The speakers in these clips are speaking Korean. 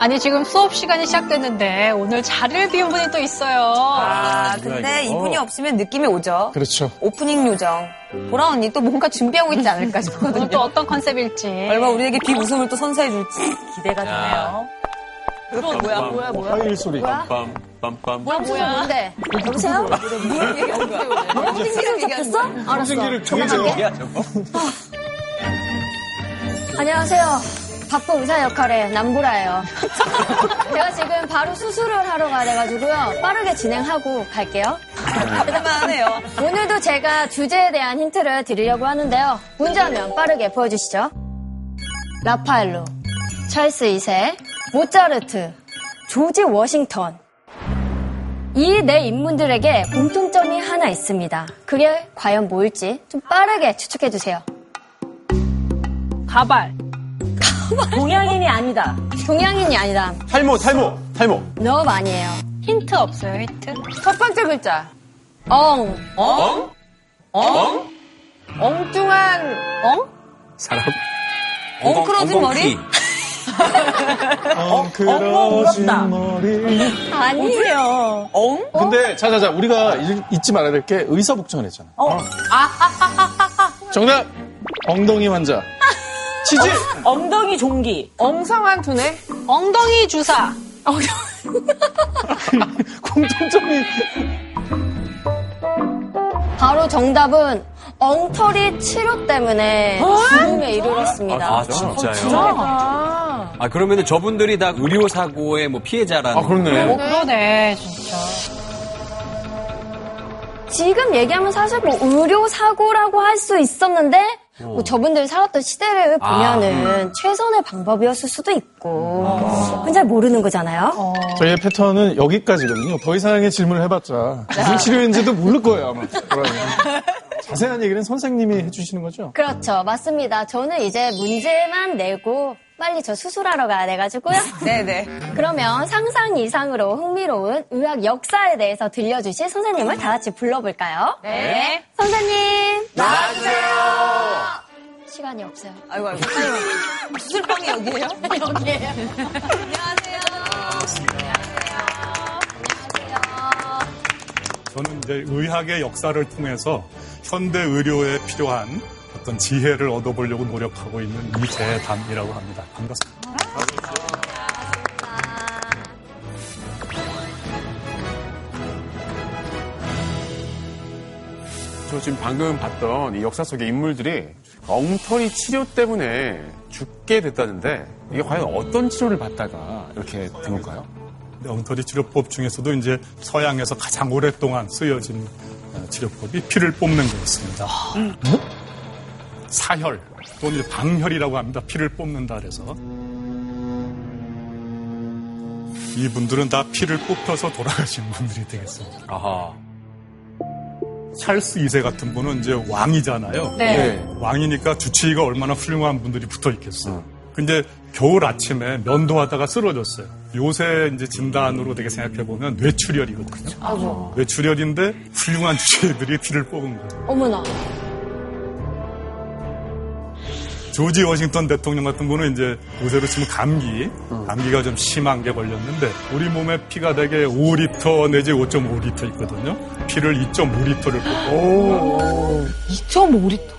아니 지금 수업 시간이 시작됐는데 오늘 자리를 비운 분이 또 있어요. 아, 근데 이분이 없으면 느낌이 오죠. 그렇죠. 오프닝 요정. 보라 언니 또 뭔가 준비하고 있지 않을까 싶거든요. 또 어떤 컨셉일지. 얼마 우리에게 비웃음을 또 선사해 줄지. 기대가 되네요. 그건 뭐야, 뭐야, 뭐야. 화요일 소리. 빰빰 빰빰. 뭐야 뭐야. 뭔데? 여보세요? 오프닝 됐어? 알았어. 승기를 정해줘. 야 저거. 안녕하세요. 바쁜 의사 역할의 남보라예요. 제가 지금 바로 수술을 하러 가래가지고요. 빠르게 진행하고 갈게요. 바쁘만 하네요. 오늘도 제가 주제에 대한 힌트를 드리려고 하는데요. 문제하면 빠르게 보여주시죠. 라파엘로, 찰스 2세, 모차르트, 조지 워싱턴. 이 네 인물들에게 공통점이 하나 있습니다. 그게 과연 뭘지 좀 빠르게 추측해주세요. 가발. 동양인이 아니다. 동양인이 아니다. 탈모 탈모 탈모. 너무 아니에요. 힌트 없어요 힌트? 첫 번째 글자. 엉, 엉? 엉? 엉뚱한, 엉? 사람. 엉클어진 머리? 엉클어진 머리. 아니에요. 엉? 근데 자자자 우리가 잊- 잊지 말아야 될 게 의사복종했잖아. 어. 정답 엉덩이 환자. 치즈. 엉덩이 종기. 엉성한 두뇌? 엉덩이 주사. 공통점이 바로 정답은 엉터리 치료 때문에 죽음에 이르렀습니다. 아 진짜요? 아 그러면은 저분들이 다 의료 사고의 뭐 피해자라는. 아 그렇네. 오 그러네 진짜. 지금 얘기하면 사실 뭐 의료 사고라고 할 수 있었는데 뭐 저분들 살았던 시대를 보면은 최선의 방법이었을 수도 있고 그건 잘 모르는 거잖아요. 저희의 패턴은 여기까지거든요. 더 이상의 질문을 해봤자 무슨 치료인지도 모를 거예요 아마. 자세한 얘기는 선생님이 해주시는 거죠? 그렇죠, 맞습니다. 저는 이제 문제만 내고 빨리 저 수술하러 가야 돼가지고요. 네네. 그러면 상상 이상으로 흥미로운 의학 역사에 대해서 들려주실 선생님을 다 같이 불러볼까요? 네. 선생님 나와주세요. 시간이 없어요. 아이고, 아이고. 수술방이 여기에요? 여기에요. 안녕하세요. 저는 이제 의학의 역사를 통해서 현대 의료에 필요한 어떤 지혜를 얻어보려고 노력하고 있는 이재담이라고 합니다. 반갑습니다. 저 지금 방금 봤던 이 역사 속의 인물들이 엉터리 치료 때문에 죽게 됐다는데 이게 과연 어떤 치료를 받다가 이렇게 된 건가요? 엉터리 치료법 중에서도 이제 서양에서 가장 오랫동안 쓰여진 어, 치료법이 피를 뽑는 거였습니다. 사혈 또는 방혈이라고 합니다. 피를 뽑는다 그래서 이분들은 다 피를 뽑혀서 돌아가신 분들이 되겠습니다. 아하. 찰스 2세 같은 분은 이제 왕이잖아요. 네. 왕이니까 주치의가 얼마나 훌륭한 분들이 붙어 있겠어. 근데 겨울 아침에 면도하다가 쓰러졌어요. 요새 이제 진단으로 되게 생각해 보면 뇌출혈이거든요. 뇌출혈인데 훌륭한 주치의들이 피를 뽑은 거예요. 어머나. 조지 워싱턴 대통령 같은 분은 이제 요새로 치면 감기, 감기가 좀 심한 게 걸렸는데 우리 몸에 피가 되게 5리터 내지 5.5리터 있거든요. 피를 2.5리터를 뽑고 2.5리터?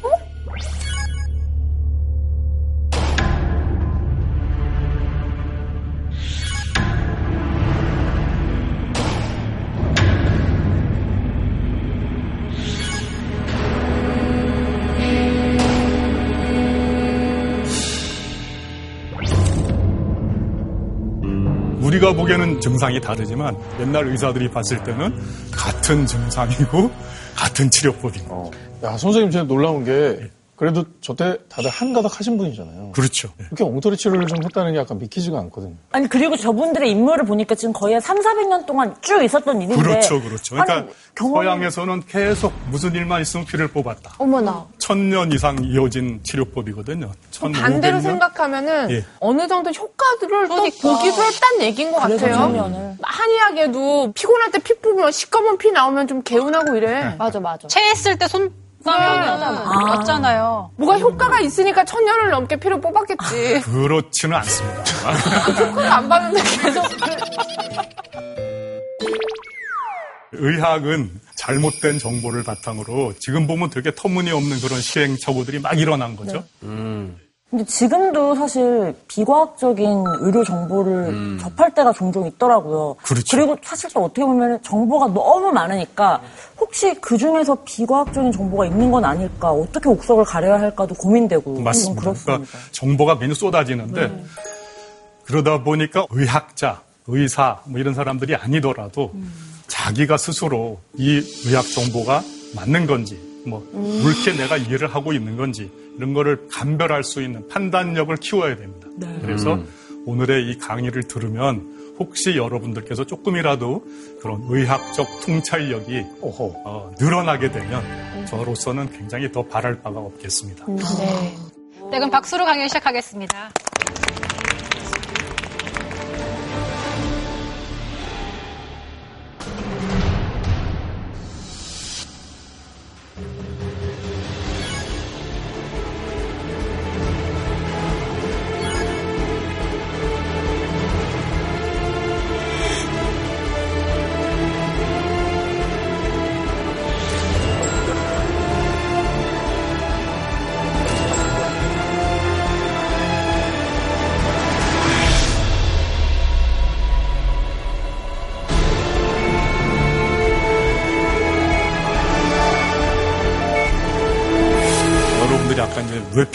우리가 보기에는 증상이 다르지만 옛날 의사들이 봤을 때는 같은 증상이고 같은 치료법인 거. 야 선생님 제가 놀라운 게 그래도 저때 다들 한 가닥 하신 분이잖아요. 그렇죠. 이렇게 엉터리 치료를 좀 했다는 게 약간 믿기지가 않거든요. 아니 그리고 저분들의 인물을 보니까 지금 거의 한 3, 400년 동안 쭉 있었던 일인데 그렇죠, 그렇죠. 그러니까 아니, 경험이- 서양에서는 계속 무슨 일만 있으면 피를 뽑았다. 어머나. 천년 이상 이어진 치료법이거든요. 반대로 1500년? 생각하면은 예. 어느 정도 효과들을 또 보기도 했다는 얘기인 것 그래서 같아요. 청년을. 한의학에도 피곤할 때 피 뽑으면 시꺼먼 피 나오면 좀 개운하고 이래. 맞아, 맞아. 체했을 때손 아. 맞잖아요. 뭐가 효과가 있으니까 천 년을 넘게 피를 뽑았겠지. 그렇지는 않습니다. 효과를 안 봤는데 계속. 의학은 잘못된 정보를 바탕으로 지금 보면 되게 터무니없는 그런 시행착오들이 막 일어난 거죠. 근데 지금도 사실 비과학적인 의료 정보를 접할 때가 종종 있더라고요. 그렇죠. 리고 사실 또 어떻게 보면 정보가 너무 많으니까 혹시 그 중에서 비과학적인 정보가 있는 건 아닐까, 어떻게 옥석을 가려야 할까도 고민되고. 맞습니다. 좀 그러니까 그렇습니다. 정보가 괜히 쏟아지는데 그러다 보니까 의학자, 의사 뭐 이런 사람들이 아니더라도 자기가 스스로 이 의학 정보가 맞는 건지 뭐 옳게 내가 이해를 하고 있는 건지 이런 거를 감별할 수 있는 판단력을 키워야 됩니다. 그래서 오늘의 이 강의를 들으면 혹시 여러분들께서 조금이라도 그런 의학적 통찰력이 어, 늘어나게 되면 저로서는 굉장히 더 바랄 바가 없겠습니다. 네. 네, 그럼 박수로 강의 시작하겠습니다.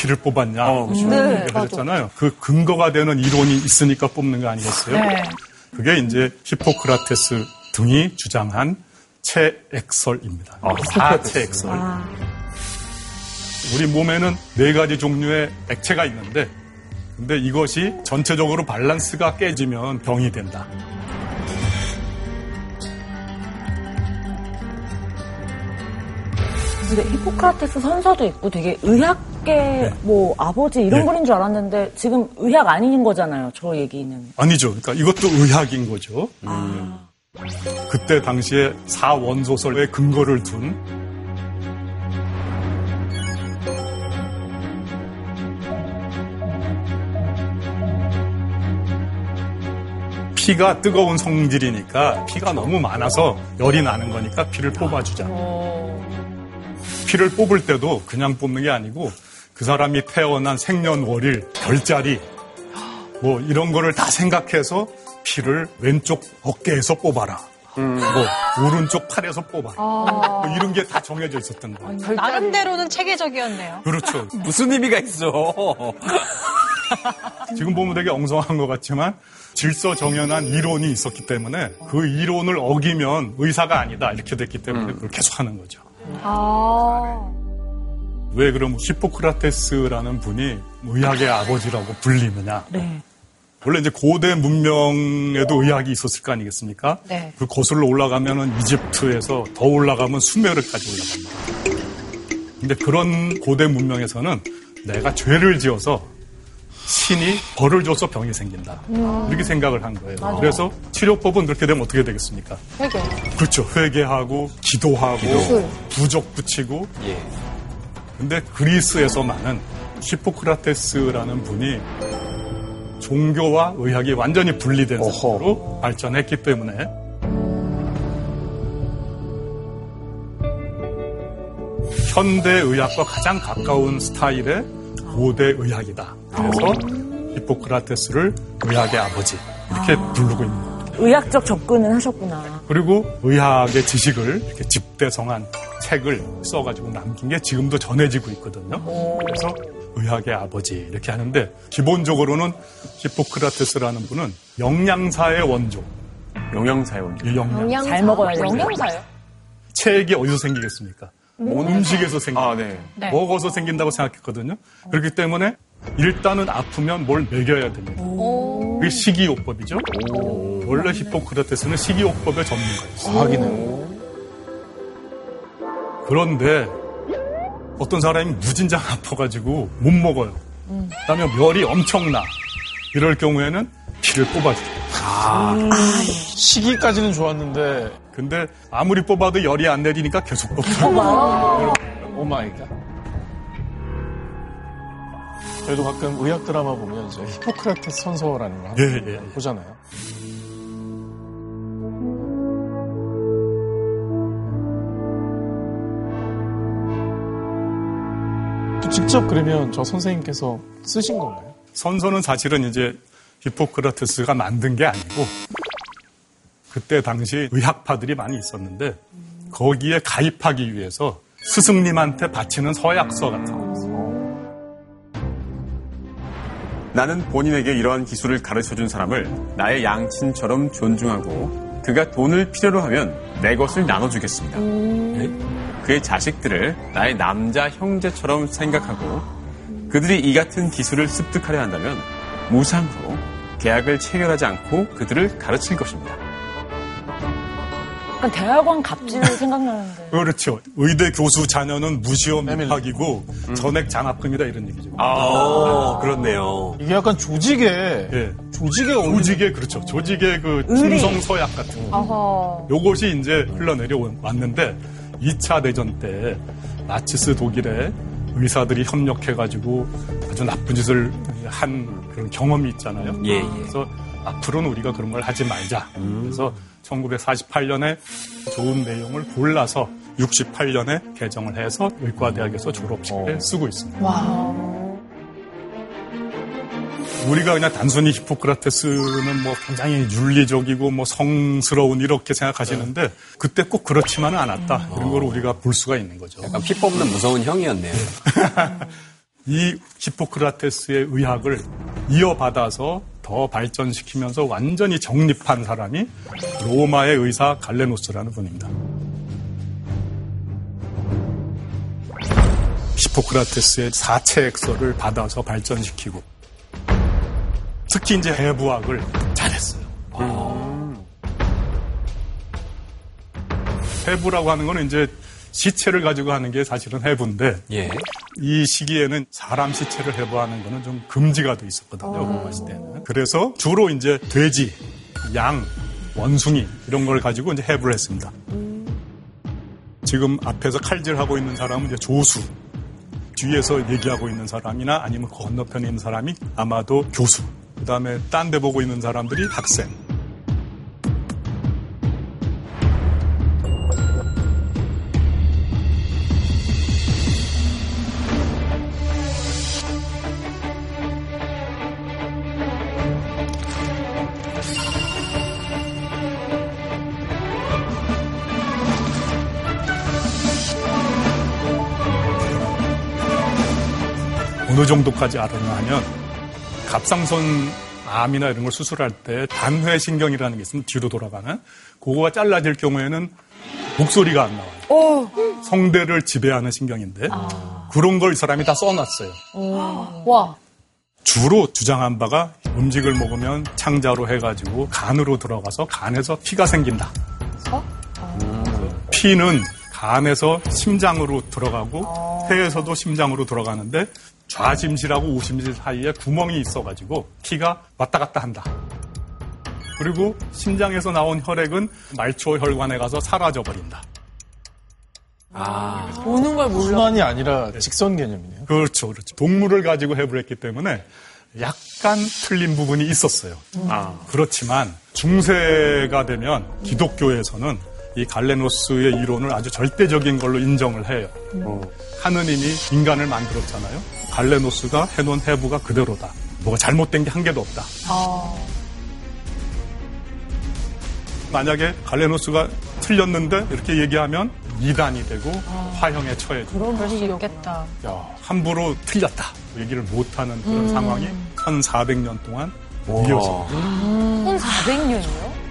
피를 뽑았냐 어, 그렇죠. 네, 하셨잖아요. 그 근거가 되는 이론이 있으니까 뽑는 거 아니겠어요? 네. 그게 이제 히포크라테스 등이 주장한 체액설입니다. 사체액설. 우리 몸에는 네 가지 종류의 액체가 있는데, 근데 이것이 전체적으로 밸런스가 깨지면 병이 된다. 근데 히포크라테스 선서도 있고 되게 의학 계 네. 뭐 아버지 이런 분인 줄 알았는데 지금 의학 아닌 거잖아요. 저 얘기는. 아니죠. 그러니까 이것도 의학인 거죠. 음. 그때 당시에 사원소설의 근거를 둔 피가 뜨거운 성질이니까 피가 너무 많아서 열이 나는 거니까 피를 뽑아주자. 피를 뽑을 때도 그냥 뽑는 게 아니고 그 사람이 태어난 생년월일, 별자리, 뭐 이런 거를 다 생각해서 피를 왼쪽 어깨에서 뽑아라. 뭐 오른쪽 팔에서 뽑아라. 뭐 이런 게 다 정해져 있었던 거예요. 나름대로는 체계적이었네요. 그렇죠. 무슨 의미가 있어? 지금 보면 되게 엉성한 것 같지만 질서 정연한 이론이 있었기 때문에 그 이론을 어기면 의사가 아니다 이렇게 됐기 때문에 그걸 계속 하는 거죠. 왜 그럼 히포크라테스라는 분이 의학의 아버지라고 불리느냐? 네. 원래 이제 고대 문명에도 의학이 있었을 거 아니겠습니까? 네. 그 거슬러 올라가면은 이집트에서 더 올라가면 수메르까지 올라갑니다. 근데 그런 고대 문명에서는 내가 죄를 지어서 신이 벌을 줘서 병이 생긴다. 이렇게 생각을 한 거예요. 그래서 치료법은 그렇게 되면 어떻게 되겠습니까? 회개. 그렇죠. 회개하고 기도하고 부적 붙이고. 예. 근데 그리스에서만은 히포크라테스라는 분이 종교와 의학이 완전히 분리된 상태로 발전했기 때문에 현대 의학과 가장 가까운 스타일의 고대 의학이다. 그래서 히포크라테스를 의학의 아버지 이렇게 부르고 있는 거예요. 의학적 접근을 하셨구나. 그리고 의학의 지식을 이렇게 집대성한 책을 써가지고 남긴 게 지금도 전해지고 있거든요. 그래서 의학의 아버지 이렇게 하는데 기본적으로는 히포크라테스라는 분은 영양사의 원조. 영양사의 원조. 이 영양. 잘 먹어야 돼요. 영양사요? 체액이 어디서 생기겠습니까? 음 식에서 생기. 아, 네. 네. 먹어서 생긴다고 생각했거든요. 그렇기 때문에 일단은 아프면 뭘 먹여야 됩니다. 그게 식이요법이죠. 원래 히포크라테스는 식이요법의 전문가였어요. 과학이네요. 그런데 어떤 사람이 무진장 아파가지고 못 먹어요. 그다음에 열이 엄청나. 이럴 경우에는 피를 뽑아줘요. 시기까지는 좋았는데 근데 아무리 뽑아도 열이 안 내리니까 계속 뽑아요. Oh my God. 저희도 가끔 의학 드라마 보면 이제 히포크라테스 선서라는 거 예, 예, 예. 보잖아요. 또 직접 그러면 저 선생님께서 쓰신 건가요? 선서는 사실은 이제 히포크라테스가 만든 게 아니고 그때 당시 의학파들이 많이 있었는데 거기에 가입하기 위해서 스승님한테 바치는 서약서 같은 거 나는 본인에게 이러한 기술을 가르쳐 준 사람을 나의 양친처럼 존중하고 그가 돈을 필요로 하면 내 것을 나눠주겠습니다. 그의 자식들을 나의 남자 형제처럼 생각하고 그들이 이 같은 기술을 습득하려 한다면 무상으로 계약을 체결하지 않고 그들을 가르칠 것입니다. 약간 대학원 갑질 생각나는데. 그렇죠. 의대 교수 자녀는 무시험 입학이고 전액 장학금이다 이런 얘기죠. 아, 그렇네요. 이게 약간 조직의 예. 조직의 어울리는 조직의 그렇죠. 조직의 그 충성 서약 같은 거. 요것이 이제 흘러내려 왔는데 2차 대전 때 나치스 독일에 의사들이 협력해가지고 아주 나쁜 짓을 한 그런 경험이 있잖아요. 예, 예. 그래서 앞으로는 우리가 그런 걸 하지 말자. 그래서 1948년에 좋은 내용을 골라서 68년에 개정을 해서 의과대학에서 졸업식에 쓰고 있습니다. 우리가 그냥 단순히 히포크라테스는 뭐 굉장히 윤리적이고 뭐 성스러운 이렇게 생각하시는데 그때 꼭 그렇지만은 않았다. 이런 걸 우리가 볼 수가 있는 거죠. 약간 피 뽑는 무서운 형이었네요. 이 히포크라테스의 의학을 이어받아서 더 발전시키면서 완전히 정립한 사람이 로마의 의사 갈레노스라는 분입니다. 히포크라테스의 사체액서를 받아서 발전시키고 특히 이제 해부학을 잘했어요. 해부라고 하는 거는 이제 시체를 가지고 하는 게 사실은 해부인데 예. 이 시기에는 사람 시체를 해부하는 거는 좀 금지가 돼 있었거든요. 로마 시대는. 그래서 주로 이제 돼지, 양, 원숭이 이런 걸 가지고 이제 해부를 했습니다. 지금 앞에서 칼질하고 있는 사람은 이제 조수. 뒤에서 얘기하고 있는 사람이나 아니면 그 건너편에 있는 사람이 아마도 교수. 그 다음에 딴 데 보고 있는 사람들이 학생. 어느 정도까지 알았냐 하면 갑상선 암이나 이런 걸 수술할 때 단회신경이라는 게 있으면 뒤로 돌아가는 그거가 잘라질 경우에는 목소리가 안 나와요. 성대를 지배하는 신경인데 그런 걸 이 사람이 다 써놨어요. 와. 주로 주장한 바가 음식을 먹으면 창자로 해가지고 간으로 들어가서 간에서 피가 생긴다. 피는 간에서 심장으로 들어가고 폐에서도 심장으로 들어가는데 좌심실하고 우심실 사이에 구멍이 있어가지고 피가 왔다 갔다 한다. 그리고 심장에서 나온 혈액은 말초 혈관에 가서 사라져 버린다. 보는 걸 몰라. 순환이 아니라 직선 개념이네요. 그렇죠, 그렇죠. 동물을 가지고 해부를 했기 때문에 약간 틀린 부분이 있었어요. 아, 그렇지만 중세가 되면 기독교에서는 이 갈레노스의 이론을 아주 절대적인 걸로 인정을 해요. 어, 하느님이 인간을 만들었잖아요. 갈레노스가 해놓은 해부가 그대로다. 뭐가 잘못된 게 한 개도 없다. 만약에 갈레노스가 틀렸는데 이렇게 얘기하면 이단이 되고 화형에 처해지고 그럴 수 있겠다. 야, 함부로 틀렸다 얘기를 못하는 그런 상황이 1400년 동안 이어집니다. 1400년이요?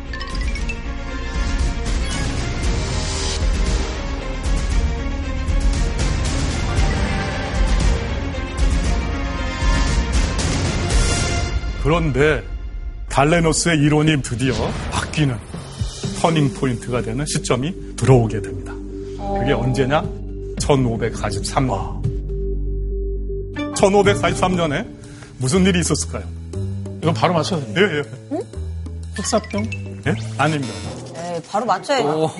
그런데 갈레노스의 이론이 드디어 바뀌는 터닝 포인트가 되는 시점이 들어오게 됩니다. 그게 언제냐? 1543년. 1543년에 무슨 일이 있었을까요? 이거 바로 맞춰야 됩니다. 예, 예. 흑사병? 예? 아닙니다. 네, 바로 맞춰야죠. 뭐,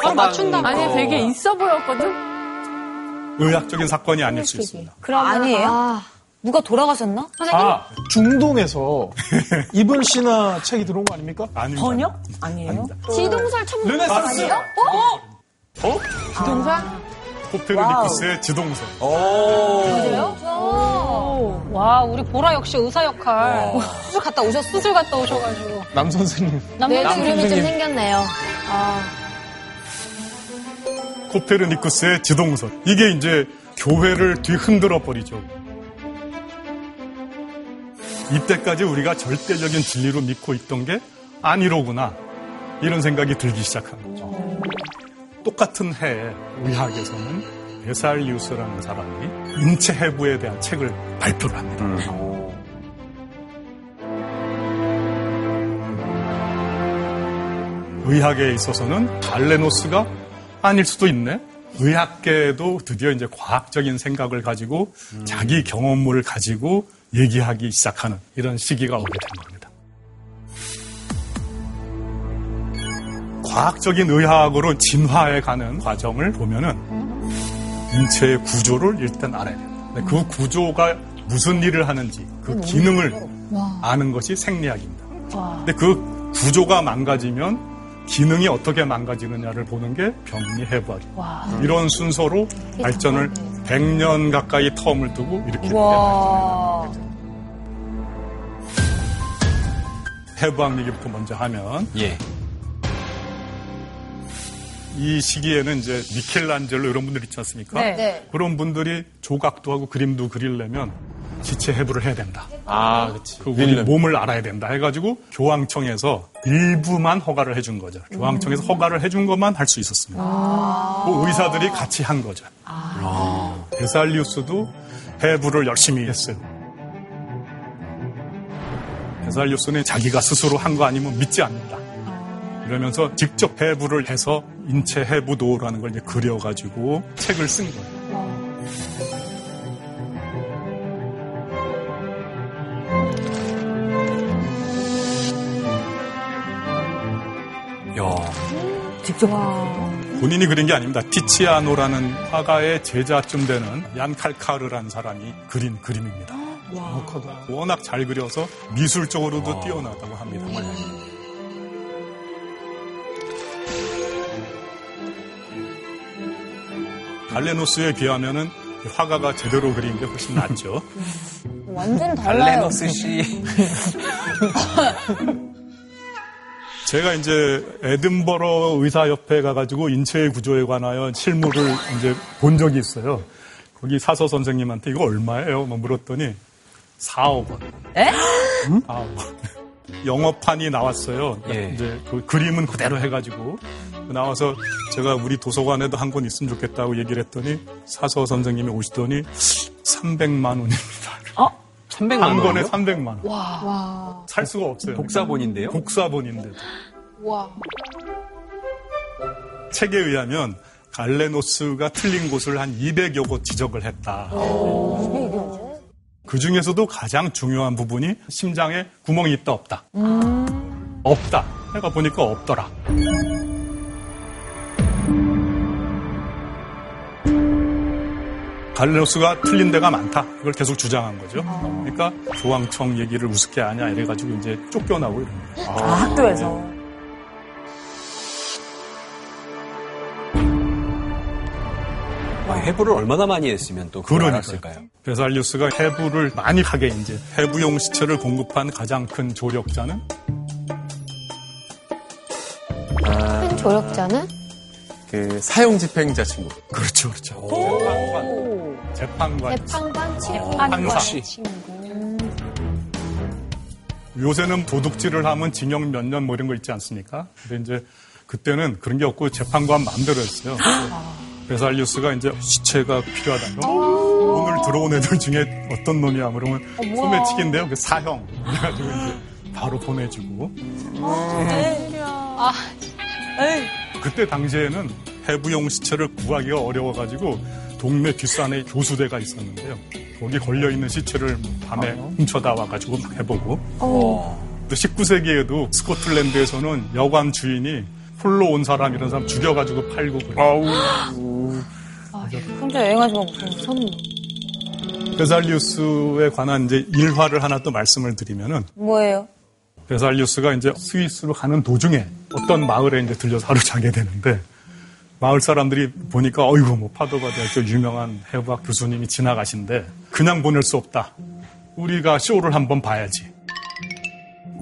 바로 맞춘다. 아니, 되게 있어 보였거든? 의학적인 사건이 아닐 수 있습니다. 그럼 아니에요? 누가 돌아가셨나? 아, 중동에서 이분 씨나 책이 들어온 거 아닙니까? 아닙니다. 번역? 아니에요? 지동설 참 르네상스. 아니에요? 어? 부동산? 코페르니쿠스의 지동설. 와, 우리 보라 역시 의사 역할. 수술 갔다 오셨어? 수술 갔다 오셔가지고. 남 선생님. 남좀 선생님. 생겼네요. 코페르니쿠스의 지동설. 이게 이제 교회를 뒤흔들어 버리죠. 이때까지 우리가 절대적인 진리로 믿고 있던 게 아니로구나. 이런 생각이 들기 시작한 거죠. 똑같은 해에 의학에서는 베살리우스라는 사람이 인체 해부에 대한 책을 발표를 합니다. 의학에 있어서는 갈레노스가 아닐 수도 있네. 의학계도 드디어 이제 과학적인 생각을 가지고 자기 경험물을 가지고 얘기하기 시작하는 이런 시기가 오게 된 겁니다. 과학적인 의학으로 진화해 가는 과정을 보면은 인체의 구조를 일단 알아야. 근데 그 구조가 무슨 일을 하는지 그 기능을 아는 것이 생리학입니다. 근데 그 구조가 망가지면 기능이 어떻게 망가지느냐를 보는 게 병리해부학입니다. 이런 순서로 발전을 100년 가까이 텀을 두고 이렇게 와. 해부학 얘기부터 먼저 하면 예. 이 시기에는 이제 미켈란젤로 이런 분들 있지 않습니까? 네. 네. 그런 분들이 조각도 하고 그림도 그리려면 지체 해부를 해야 된다. 아, 그치. 그 우리 몸을 알아야 된다 해가지고 교황청에서 일부만 허가를 해준 거죠. 교황청에서 허가를 해준 것만 할 수 있었습니다. 그 의사들이 같이 한 거죠. 베살리우스도 해부를 열심히 했어요. 베살리우스는 자기가 스스로 한 거 아니면 믿지 않는다. 이러면서 직접 해부를 해서 인체 해부도라는 걸 이제 그려가지고 책을 쓴 거예요. 야. 직접. 본인이 그린 게 아닙니다. 티치아노라는 화가의 제자쯤 되는 얀 칼카르라는 사람이 그린 그림입니다. 워낙 잘 그려서 미술적으로도 뛰어나다고 합니다. 갈레노스에 비하면은 화가가 제대로 그린 게 훨씬 낫죠. 완전 달라요. 갈레노스 씨. 제가 이제 에든버러 의사협회 가가지고 인체의 구조에 관하여 실무를 이제 본 적이 있어요. 거기 사서 선생님한테 이거 얼마예요? 뭐 물었더니 4억 원. 에? 4억 원. 영어판이 나왔어요. 예. 이제 그 그림은 그대로 해가지고 나와서 제가 우리 도서관에도 한 권 있으면 좋겠다고 얘기를 했더니 사서 선생님이 오시더니 300만 원입니다. 300만 한 권에 원이요? 300만 원. 살 수가 없어요. 독사본인데요? 독사본인데. 와. 책에 의하면 갈레노스가 틀린 곳을 한 200여 곳 지적을 했다. 그 중에서도 가장 중요한 부분이 심장에 구멍이 있다 없다. 없다. 해가 보니까 없더라. 갈레노스가 틀린 데가 많다. 이걸 계속 주장한 거죠. 그러니까 교황청 얘기를 우습게 하냐 이래가지고 이제 쫓겨나고 이런 거예요. 아, 학교에서. 아, 해부를 얼마나 많이 했으면 또 그러니까요. 베살리우스가 해부를 많이 하게 이제 해부용 시체를 공급한 가장 큰 조력자는 큰 조력자는 그 사형 집행자 친구. 그렇죠, 그렇죠. 재판관, 재판관. 재판관 친구. 판사. 요새는 도둑질을 하면 징역 몇 년 뭐 이런 거 있지 않습니까? 근데 이제 그때는 그런 게 없고 재판관 마음대로 했어요. 베살리우스가 이제 시체가 필요하다. 오늘 들어온 애들 중에 어떤 놈이야? 그러면 소매치기인데요. 그 사형. 그래가지고 이제 바로 보내주고. 그때 당시에는 해부용 시체를 구하기가 어려워가지고 동네 뒷산에 교수대가 있었는데요. 거기 걸려있는 시체를 밤에 훔쳐다 와가지고 막 해보고. 또 19세기에도 스코틀랜드에서는 여관 주인이 홀로 온 사람 이런 사람 죽여가지고 팔고 그래요. 혼자 여행하지만 선물. 베살리우스에 관한 이제 일화를 하나 또 말씀을 드리면은 뭐예요? 베살리우스가 이제 스위스로 가는 도중에 어떤 마을에 이제 들려서 하루 자게 되는데 마을 사람들이 보니까 어이구 뭐 파도가 대학교 유명한 해부학 교수님이 지나가신데 그냥 보낼 수 없다. 우리가 쇼를 한번 봐야지.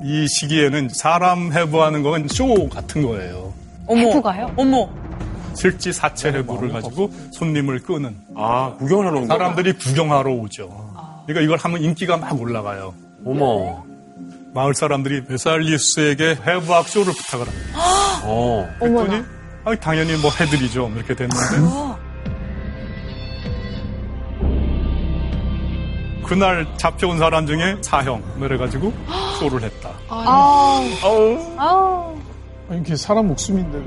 이 시기에는 사람 해부하는 건 쇼 같은 거예요. 해부가요? 어머. 실제 사체 해부를 가지고 손님을 끄는 아, 구경을 하러 온 거야? 사람들이 구경하러 오죠. 그러니까 이걸 하면 인기가 막 올라가요. 어머. 마을 사람들이 베살리우스에게 해부학 쇼를 부탁을 합니다. 어. 그랬더니 아, 당연히 뭐 해드리죠. 이렇게 됐는데 그날 잡혀온 사람 중에 사형 그래가지고 쇼를 했다. 아니, 이게 사람 목숨인데.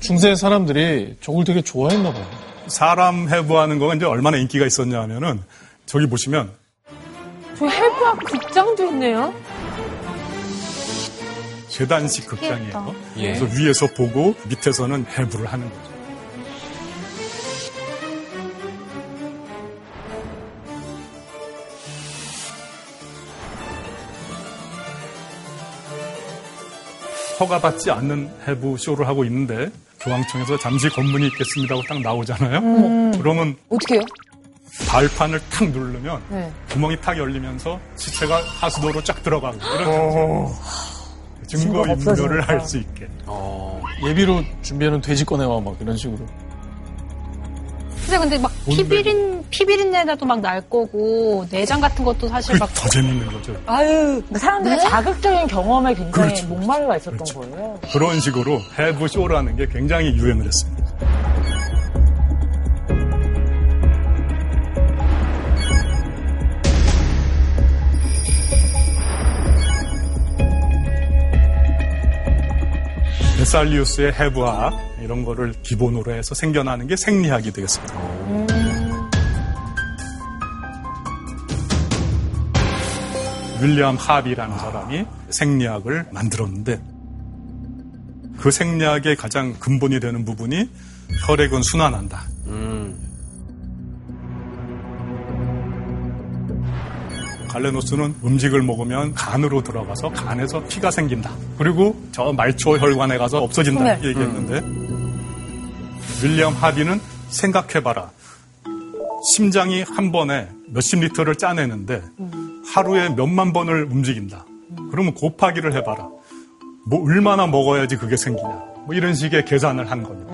중세 사람들이 저걸 되게 좋아했나 봐요. 사람 해부하는 거가 이제 얼마나 인기가 있었냐 하면은 저기 보시면 저 해부학 극장도 있네요. 계단식 극장이에요. 예. 그래서 위에서 보고 밑에서는 해부를 하는 거죠. 허가받지 않는 해부 쇼를 하고 있는데 교황청에서 잠시 검문이 있겠습니다 하고 딱 나오잖아요. 그러면 어떻게 해요? 발판을 탁 누르면 구멍이 탁 열리면서 시체가 하수도로 쫙 들어가고 이런 어, 증거 인멸을. 할 수 있게. 어. 예비로 준비해놓은 돼지 꺼내와 막 이런 식으로. 근데 근데 막 피비린 피비린내도 막 날 거고 내장 같은 것도 사실 막 더 재밌는 거죠. 아유. 그러니까 사람들이 자극적인 경험에 굉장히 그렇죠. 목말라 있었던 그렇죠. 거예요. 그런 식으로 해부 쇼라는 게 굉장히 유행을 했습니다. 베살리우스의 해부학 이런 거를 기본으로 해서 생겨나는 게 생리학이 되겠습니다. 윌리엄 합이라는 사람이 생리학을 만들었는데 그 생리학의 가장 근본이 되는 부분이 혈액은 순환한다. 음. 갈레노스는 음식을 먹으면 간으로 들어가서 간에서 피가 생긴다. 그리고 저 말초 혈관에 가서 없어진다. 이렇게 얘기했는데 윌리엄 하비는 생각해봐라. 심장이 한 번에 몇십 리터를 짜내는데 하루에 몇만 번을 움직인다. 그러면 곱하기를 해봐라. 뭐 얼마나 먹어야지 그게 생기냐. 뭐 이런 식의 계산을 한 겁니다.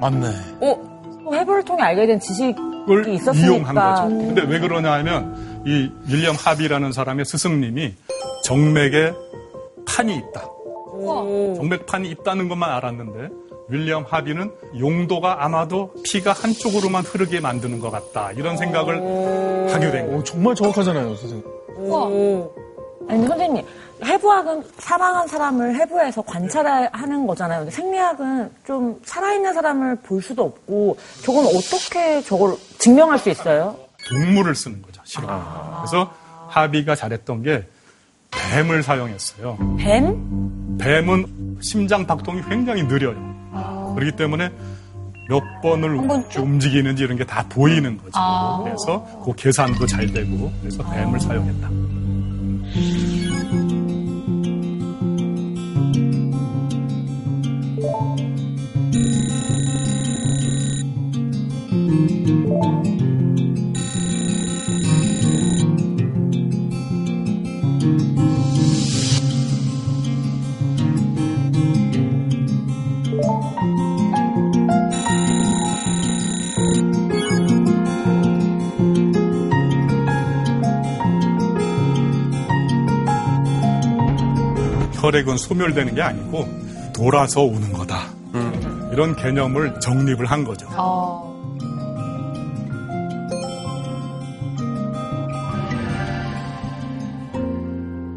맞네. 또 해부를 통해 알게 된 지식 있었으니까. 이용한 거죠. 근데 왜 그러냐 하면 이 윌리엄 하비라는 사람의 스승님이 정맥에 판이 있다. 정맥판이 있다는 것만 알았는데 윌리엄 하비는 용도가 아마도 피가 한쪽으로만 흐르게 만드는 것 같다. 이런 생각을 하게 된 오, 거예요. 정말 정확하잖아요, 선생님. 아니 선생님 해부학은 사망한 사람을 해부해서 관찰하는 거잖아요. 근데 생리학은 좀 살아있는 사람을 볼 수도 없고 저건 어떻게 저걸 증명할 수 있어요? 동물을 쓰는 거죠, 실험. 그래서 하비가 잘했던 게 뱀을 사용했어요. 뱀? 뱀은 심장 박동이 굉장히 느려요. 그렇기 때문에 몇 번을 움직이는지 이런 게 다 보이는 거죠. 그래서 그 계산도 잘 되고 그래서 뱀을 사용했다. 혈액은 소멸되는 게 아니고 돌아서 오는 거다. 이런 개념을 정립을 한 거죠.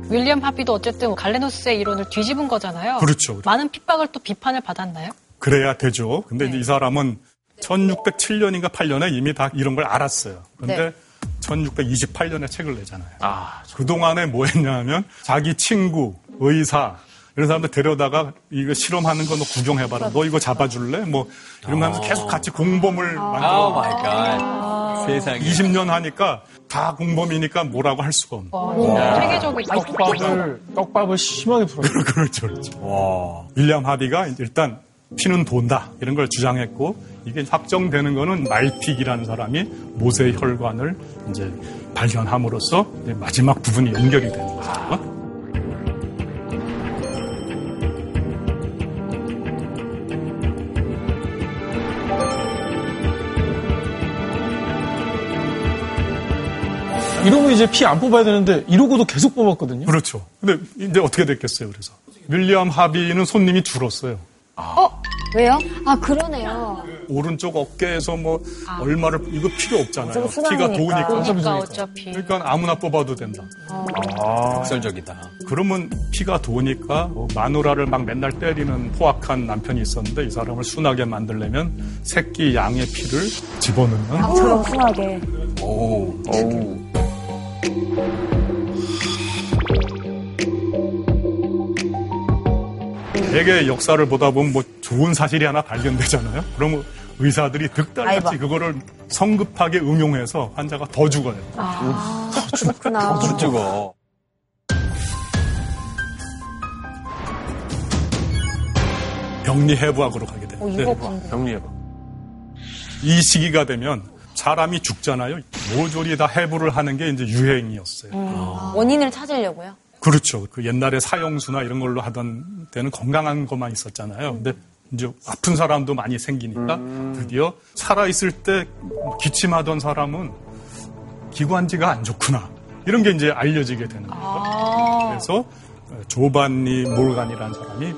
윌리엄 하비도 어쨌든 갈레노스의 이론을 뒤집은 거잖아요. 그렇죠. 많은 핍박을 또 비판을 받았나요? 그래야 되죠. 근데 이제 이 사람은 1607년인가 8년에 이미 다 이런 걸 알았어요. 근데 1628년에 책을 내잖아요. 아, 그동안에 뭐 했냐 하면 자기 친구, 의사, 이런 사람들 데려다가 이거 실험하는 거 너 구경해봐라. 너 이거 잡아줄래? 뭐 이러면서 계속 같이 공범을 oh 만들어. my God. 세상에. 20년 하니까 다 공범이니까 뭐라고 할 수가 없는. 와, 세계적이다. 떡밥을, 떡밥을 심하게 풀어요. 그렇죠, 그렇죠. 윌리엄 하비가 일단 피는 돈다 이런 걸 주장했고 이게 확정되는 거는 말피기라는 사람이 모세혈관을 이제 발견함으로써 이제 마지막 부분이 연결이 되는 거죠. 이러면 이제 피 안 뽑아야 되는데 이러고도 계속 뽑았거든요. 그렇죠. 근데 이제 어떻게 됐겠어요, 그래서. 윌리엄 하비는 손님이 줄었어요. 어? 왜요? 아, 그러네요. 오른쪽 어깨에서 뭐 얼마를 이거 필요 없잖아요. 피가. 도니까. 그러니까 어차피. 그러니까 아무나 뽑아도 된다. 역설적이다. 그러면 피가 도니까 뭐 마누라를 막 맨날 때리는 포악한 남편이 있었는데 이 사람을 순하게 만들려면 새끼 양의 피를 집어넣는 저런 순하게. 오. 되게 역사를 보다 보면 뭐 좋은 사실이 하나 발견되잖아요. 그러면 의사들이 득달같이. 그거를 성급하게 응용해서 환자가 더 죽어요. 그렇구나. 술 죽어. 병리해부학으로 가게 돼요. 어, 궁금해. 정리해봐. 이 시기가 되면 사람이 죽잖아요. 모조리 다 해부를 하는 게 이제 유행이었어요. 원인을 찾으려고요? 그렇죠. 그 옛날에 사형수나 이런 걸로 하던 때는 건강한 것만 있었잖아요. 근데 이제 아픈 사람도 많이 생기니까 드디어 살아있을 때 기침하던 사람은 기관지가 안 좋구나. 이런 게 이제 알려지게 되는 거예요. 그래서 조반니 몰간이라는 사람이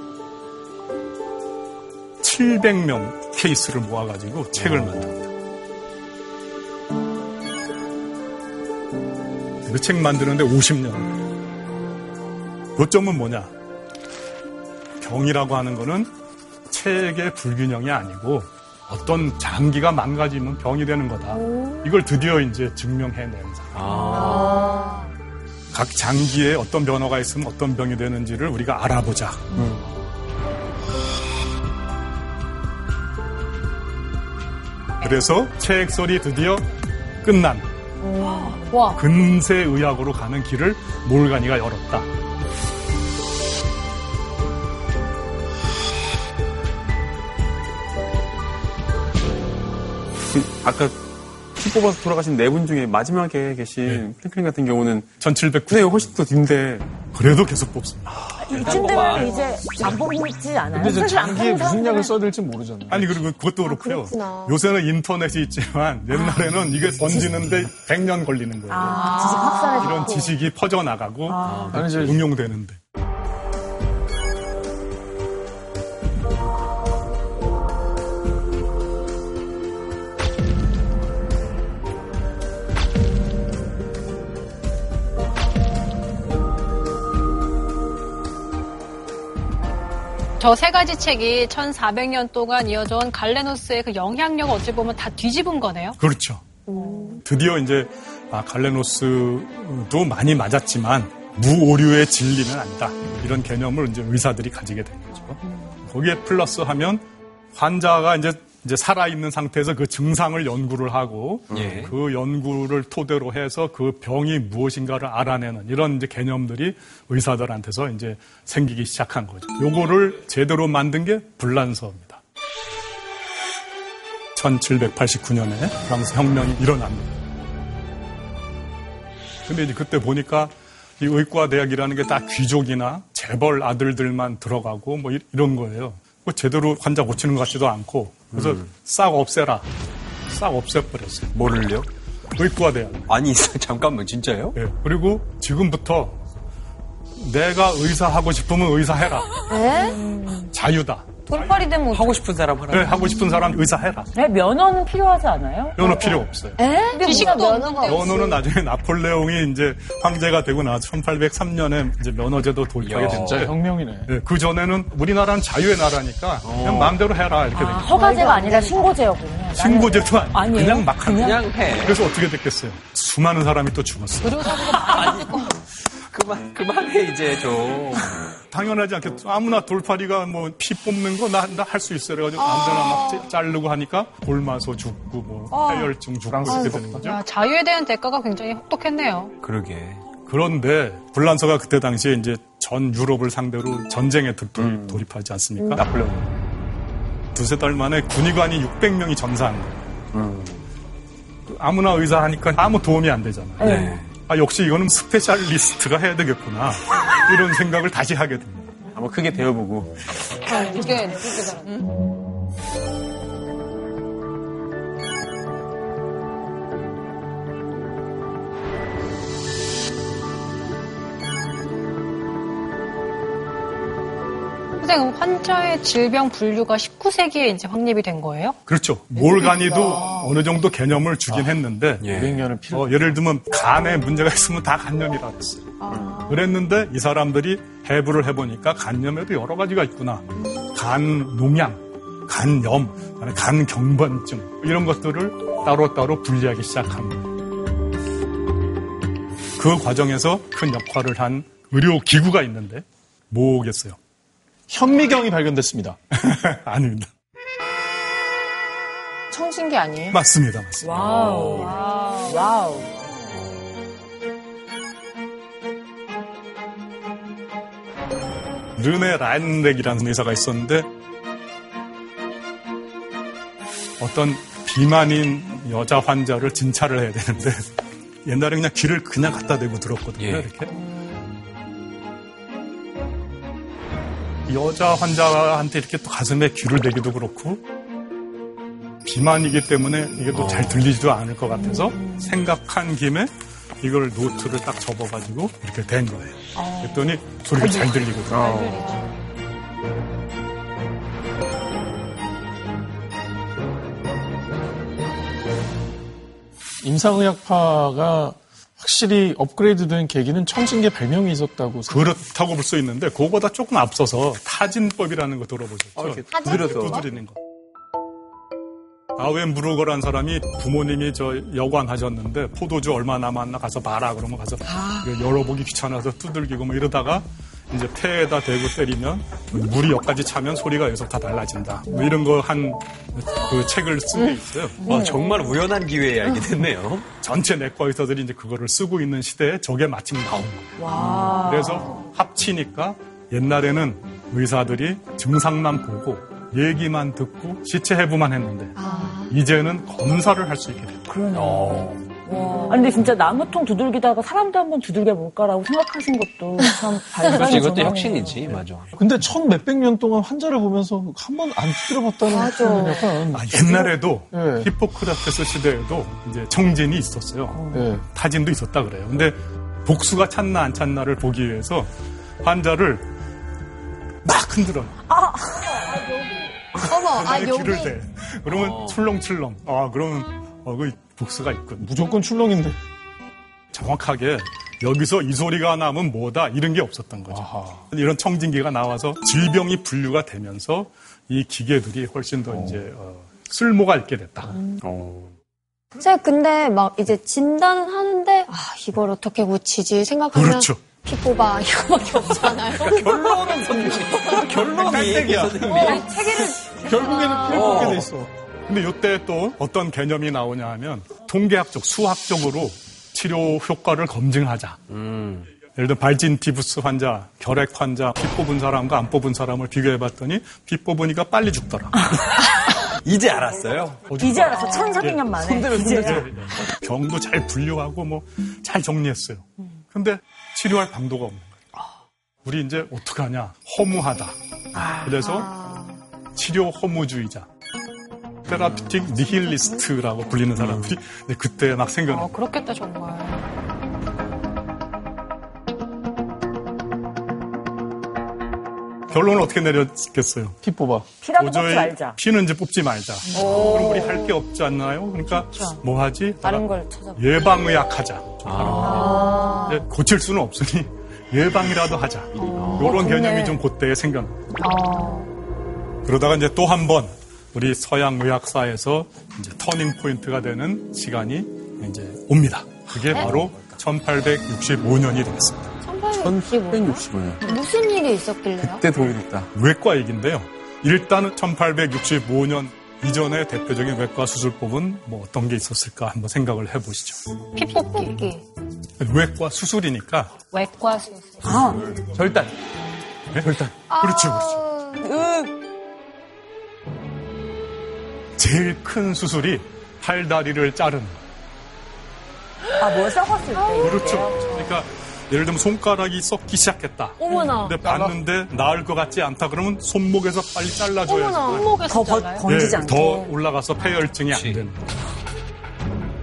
700명 케이스를 모아가지고 책을 만듭니다. 그책 만드는데 50년. 요점은 뭐냐? 병이라고 하는 거는 체액의 불균형이 아니고 어떤 장기가 망가지면 병이 되는 거다. 이걸 드디어 이제 증명해낸 사람. 각 장기에 어떤 변화가 있으면 어떤 병이 되는지를 우리가 알아보자. 그래서 체액설이 드디어 끝난 와. 근세 의학으로 가는 길을 몰가니가 열었다. 그 아까 피 뽑아서 돌아가신 네 분 중에 마지막에 계신 프랭클린 같은 경우는 1709. 근데 훨씬 더 뒤인데 그래도 계속 뽑습니다. 이쯤 되면 이제 안 뽑지 않아요? 근데 안 장기에 무슨 약을 써야 될지 모르잖아요. 아니 그리고 그것도 그렇고요. 그렇구나. 요새는 인터넷이 있지만 옛날에는 이게 번지는데 100년 걸리는 거예요. 지식 확산에 이런 지식이 퍼져 나가고 이제 응용되는데. 저 세 가지 책이 1400년 동안 이어져 온 갈레노스의 그 영향력을 어찌 보면 다 뒤집은 거네요. 그렇죠. 드디어 이제 아, 갈레노스도 많이 맞았지만 무오류의 진리는 아니다. 이런 개념을 이제 의사들이 가지게 된 거죠. 거기에 플러스 하면 환자가 이제 이제 살아있는 상태에서 그 증상을 연구를 하고 예. 그 연구를 토대로 해서 그 병이 무엇인가를 알아내는 이런 이제 개념들이 의사들한테서 이제 생기기 시작한 거죠. 요거를 제대로 만든 게 불란서입니다. 1789년에 프랑스 혁명이 일어납니다. 근데 이제 그때 보니까 이 의과대학이라는 게 다 귀족이나 재벌 아들들만 들어가고 뭐 이- 이런 거예요. 뭐 제대로 환자 고치는 것 같지도 않고 그래서 싹 없애라. 싹 없애버렸어요. 뭐를요? 의과대학. 아니, 잠깐만, 진짜요? 예. 그리고 지금부터 내가 의사 하고 싶으면 의사 해라. 자유다. 돈벌이 되면 하고 싶은 사람 하라. 네, 하고 싶은 사람 의사 해라. 네, 면허는 필요하지 않아요? 면허 필요 없어요. 에? 지식도 면허가. 면허는 나중에 나폴레옹이 이제 황제가 되고 나서 1803년에 이제 면허제도 도입하게 야. 됐죠. 진짜 혁명이네. 예, 그 전에는 우리나라는 자유의 나라니까 그냥 마음대로 해라 이렇게 된 거예요. 허가제가 아니라 신고제였군요. 신고제도 아니고 아니에요? 그냥 막 하는 그냥 해. 그래서 어떻게 됐겠어요? 수많은 사람이 또 죽었어요. 많이 있고. 그만, 그만해, 이제 좀. 당연하지 않겠죠. 아무나 돌팔이가 뭐 피 뽑는 거나나할수 있어. 그래가지고 아무데나 막 짜- 자르고 하니까 골마서 죽고 뭐 해열증 죽고 그렇게 되는 거죠. 야, 자유에 대한 대가가 굉장히 혹독했네요. 그러게. 그런데 불란서가 그때 당시에 이제 전 유럽을 상대로 전쟁에 들- 돌- 돌입하지 않습니까? 나폴레옹. 두세 달 만에 군의관이 600명이 전사한 거예요. 그 아무나 의사 하니까 아무 도움이 안 되잖아요. 네. 아, 역시 이거는 specialist가 해야 되겠구나. 이런 생각을 다시 하게 됩니다. 한번 크게 배워보고 이게 느끼게 잘 선생님, 환자의 질병 분류가 19세기에 이제 확립이 된 거예요? 그렇죠. 몰간이도 어느 정도 개념을 주긴 했는데 예. 200년을 필요. 어, 예를 들면 간에 문제가 있으면 다 간염이라 그랬어요. 그랬는데 이 사람들이 해부를 해보니까 간염에도 여러 가지가 있구나. 간 농양, 간염, 간 경번증 이런 것들을 따로따로 분리하기 거예요. 그 과정에서 큰 역할을 한 의료 기구가 있는데 뭐겠어요? 현미경이 발견됐습니다. 아닙니다. 청진기 아니에요? 맞습니다. 맞습니다. Wow. Wow. 르네 라엔넥이라는 의사가 있었는데 어떤 비만인 여자 환자를 진찰을 해야 되는데 옛날에 그냥 귀를 그냥 갖다 대고 들었거든요. 예. 이렇게 여자 환자한테 이렇게 또 가슴에 귀를 대기도 그렇고 비만이기 때문에 이게 또 잘 들리지도 않을 것 같아서 생각한 김에 이걸 노트를 딱 접어가지고 이렇게 된 거예요. 그랬더니 소리가 잘 들리거든요. 임상의학파가 확실히 업그레이드된 계기는 청진계 발명이 있었다고 생각- 그렇다고 볼 수 있는데 그거보다 조금 앞서서 타진법이라는 거 들어보셨죠? 이렇게 두드려서 두드리는 거. 아웬 브루거란 사람이 부모님이 저 여관하셨는데 포도주 얼마 남았나 가서 봐라 그러면 가서 이거 열어보기 귀찮아서 두들기고 뭐 이러다가 이제 폐에다 대고 때리면 물이 여기까지 차면 소리가 여기서 다 달라진다. 뭐 이런 거 한 그 책을 쓴 게 있어요. 와, 정말 우연한 기회에 알게 됐네요. 전체 내과 의사들이 이제 그거를 쓰고 있는 시대에 저게 마침 나온 거예요. 그래서 합치니까 옛날에는 의사들이 증상만 보고 얘기만 듣고 시체 해부만 했는데 이제는 검사를 할 수 있게 됐다. 아니, 근데 진짜 나무통 두들기다가 사람도 한번 두들겨 볼까라고 생각하신 것도 참 그렇지, 이것도. 혁신이지, 맞아. 근데 천 몇백 년 동안 환자를 보면서 한 번 안 두드려봤다는 그런 약간 아, 옛날에도 네. 히포크라테스 시대에도 이제 청진이 있었어요. 예. 타진도 있었다 그래요. 근데 복수가 찼나 안 찼나를 보기 위해서 환자를 막 흔들어. 어머, 아, 그다음에 여기. 귀를 대. 그러면 출렁출렁. 아, 그러면 어, 그 복수가 있군. 무조건 출렁인데. 정확하게 여기서 이 소리가 나면 뭐다 이런 게 없었던 거죠. 아하. 이런 청진기가 나와서 질병이 분류가 되면서 이 기계들이 훨씬 더 이제 어, 쓸모가 있게 됐다. 선생님, 근데 막 이제 진단은 하는데, 아, 이걸 어떻게 고치지 생각하면. 그렇죠. 피 뽑아. 이거밖에 없잖아요. 결론은 선생님. 결론이 깜짝이야. 선생님. 결국에는 피를 뽑게 돼 있어. 근데 이때 또 어떤 개념이 나오냐 하면 통계학적, 수학적으로 치료 효과를 검증하자. 음. 예를 들어 발진 디부스 환자, 결핵 환자, 피 뽑은 사람과 안 뽑은 사람을 비교해봤더니 피 뽑으니까 빨리 죽더라. 이제 알았어요. 이제 알았어. 1400년 만에. 이제. 예, 병도 잘 분류하고 뭐 잘 정리했어요. 근데 치료할 방도가 없는 거예요. 우리 이제 어떡하냐? 허무하다. 그래서 치료 허무주의자. 테라피틱 니힐리스트라고 불리는 사람들이 네, 그때 막 생겨나. 어, 그렇겠다, 정말. 결론은 어떻게 내렸겠어요? 피 뽑아. 피라도 뽑지 말자. 피는 이제 뽑지 말자. 그럼 우리 할 게 없지 않나요? 그러니까 뭐 하지? 다른 걸 찾아. 예방의학 하자. 이제 고칠 수는 없으니 예방이라도 하자. 이런 개념이 좀 그때에 생겼. 그러다가 이제 또 한 번 우리 서양 의학사에서 이제 터닝 포인트가 되는 시간이 이제 옵니다. 그게 바로 1865년이 되겠습니다. 1865년. 무슨 일이 있었길래요? 그때 도움이 됐다. 외과 얘기인데요. 일단은 1865년 이전의 대표적인 외과 수술법은 뭐 어떤 게 있었을까 한번 생각을 해보시죠. 피 뽑기. 외과 수술이니까 외과 수술. 절단. 네? 절단. 그렇죠, 그렇죠. 제일 큰 수술이 팔다리를 자르는. 아, 뭘 썩었을 때. 그렇죠. 그러니까 예를 들면 손가락이 썩기 시작했다. 어머나. 근데 봤는데 나을 것 같지 않다 그러면 손목에서 빨리 잘라줘야지. 손목에서 더 번-? 번지지 예, 않게. 더 올라가서 패혈증이 안 되는.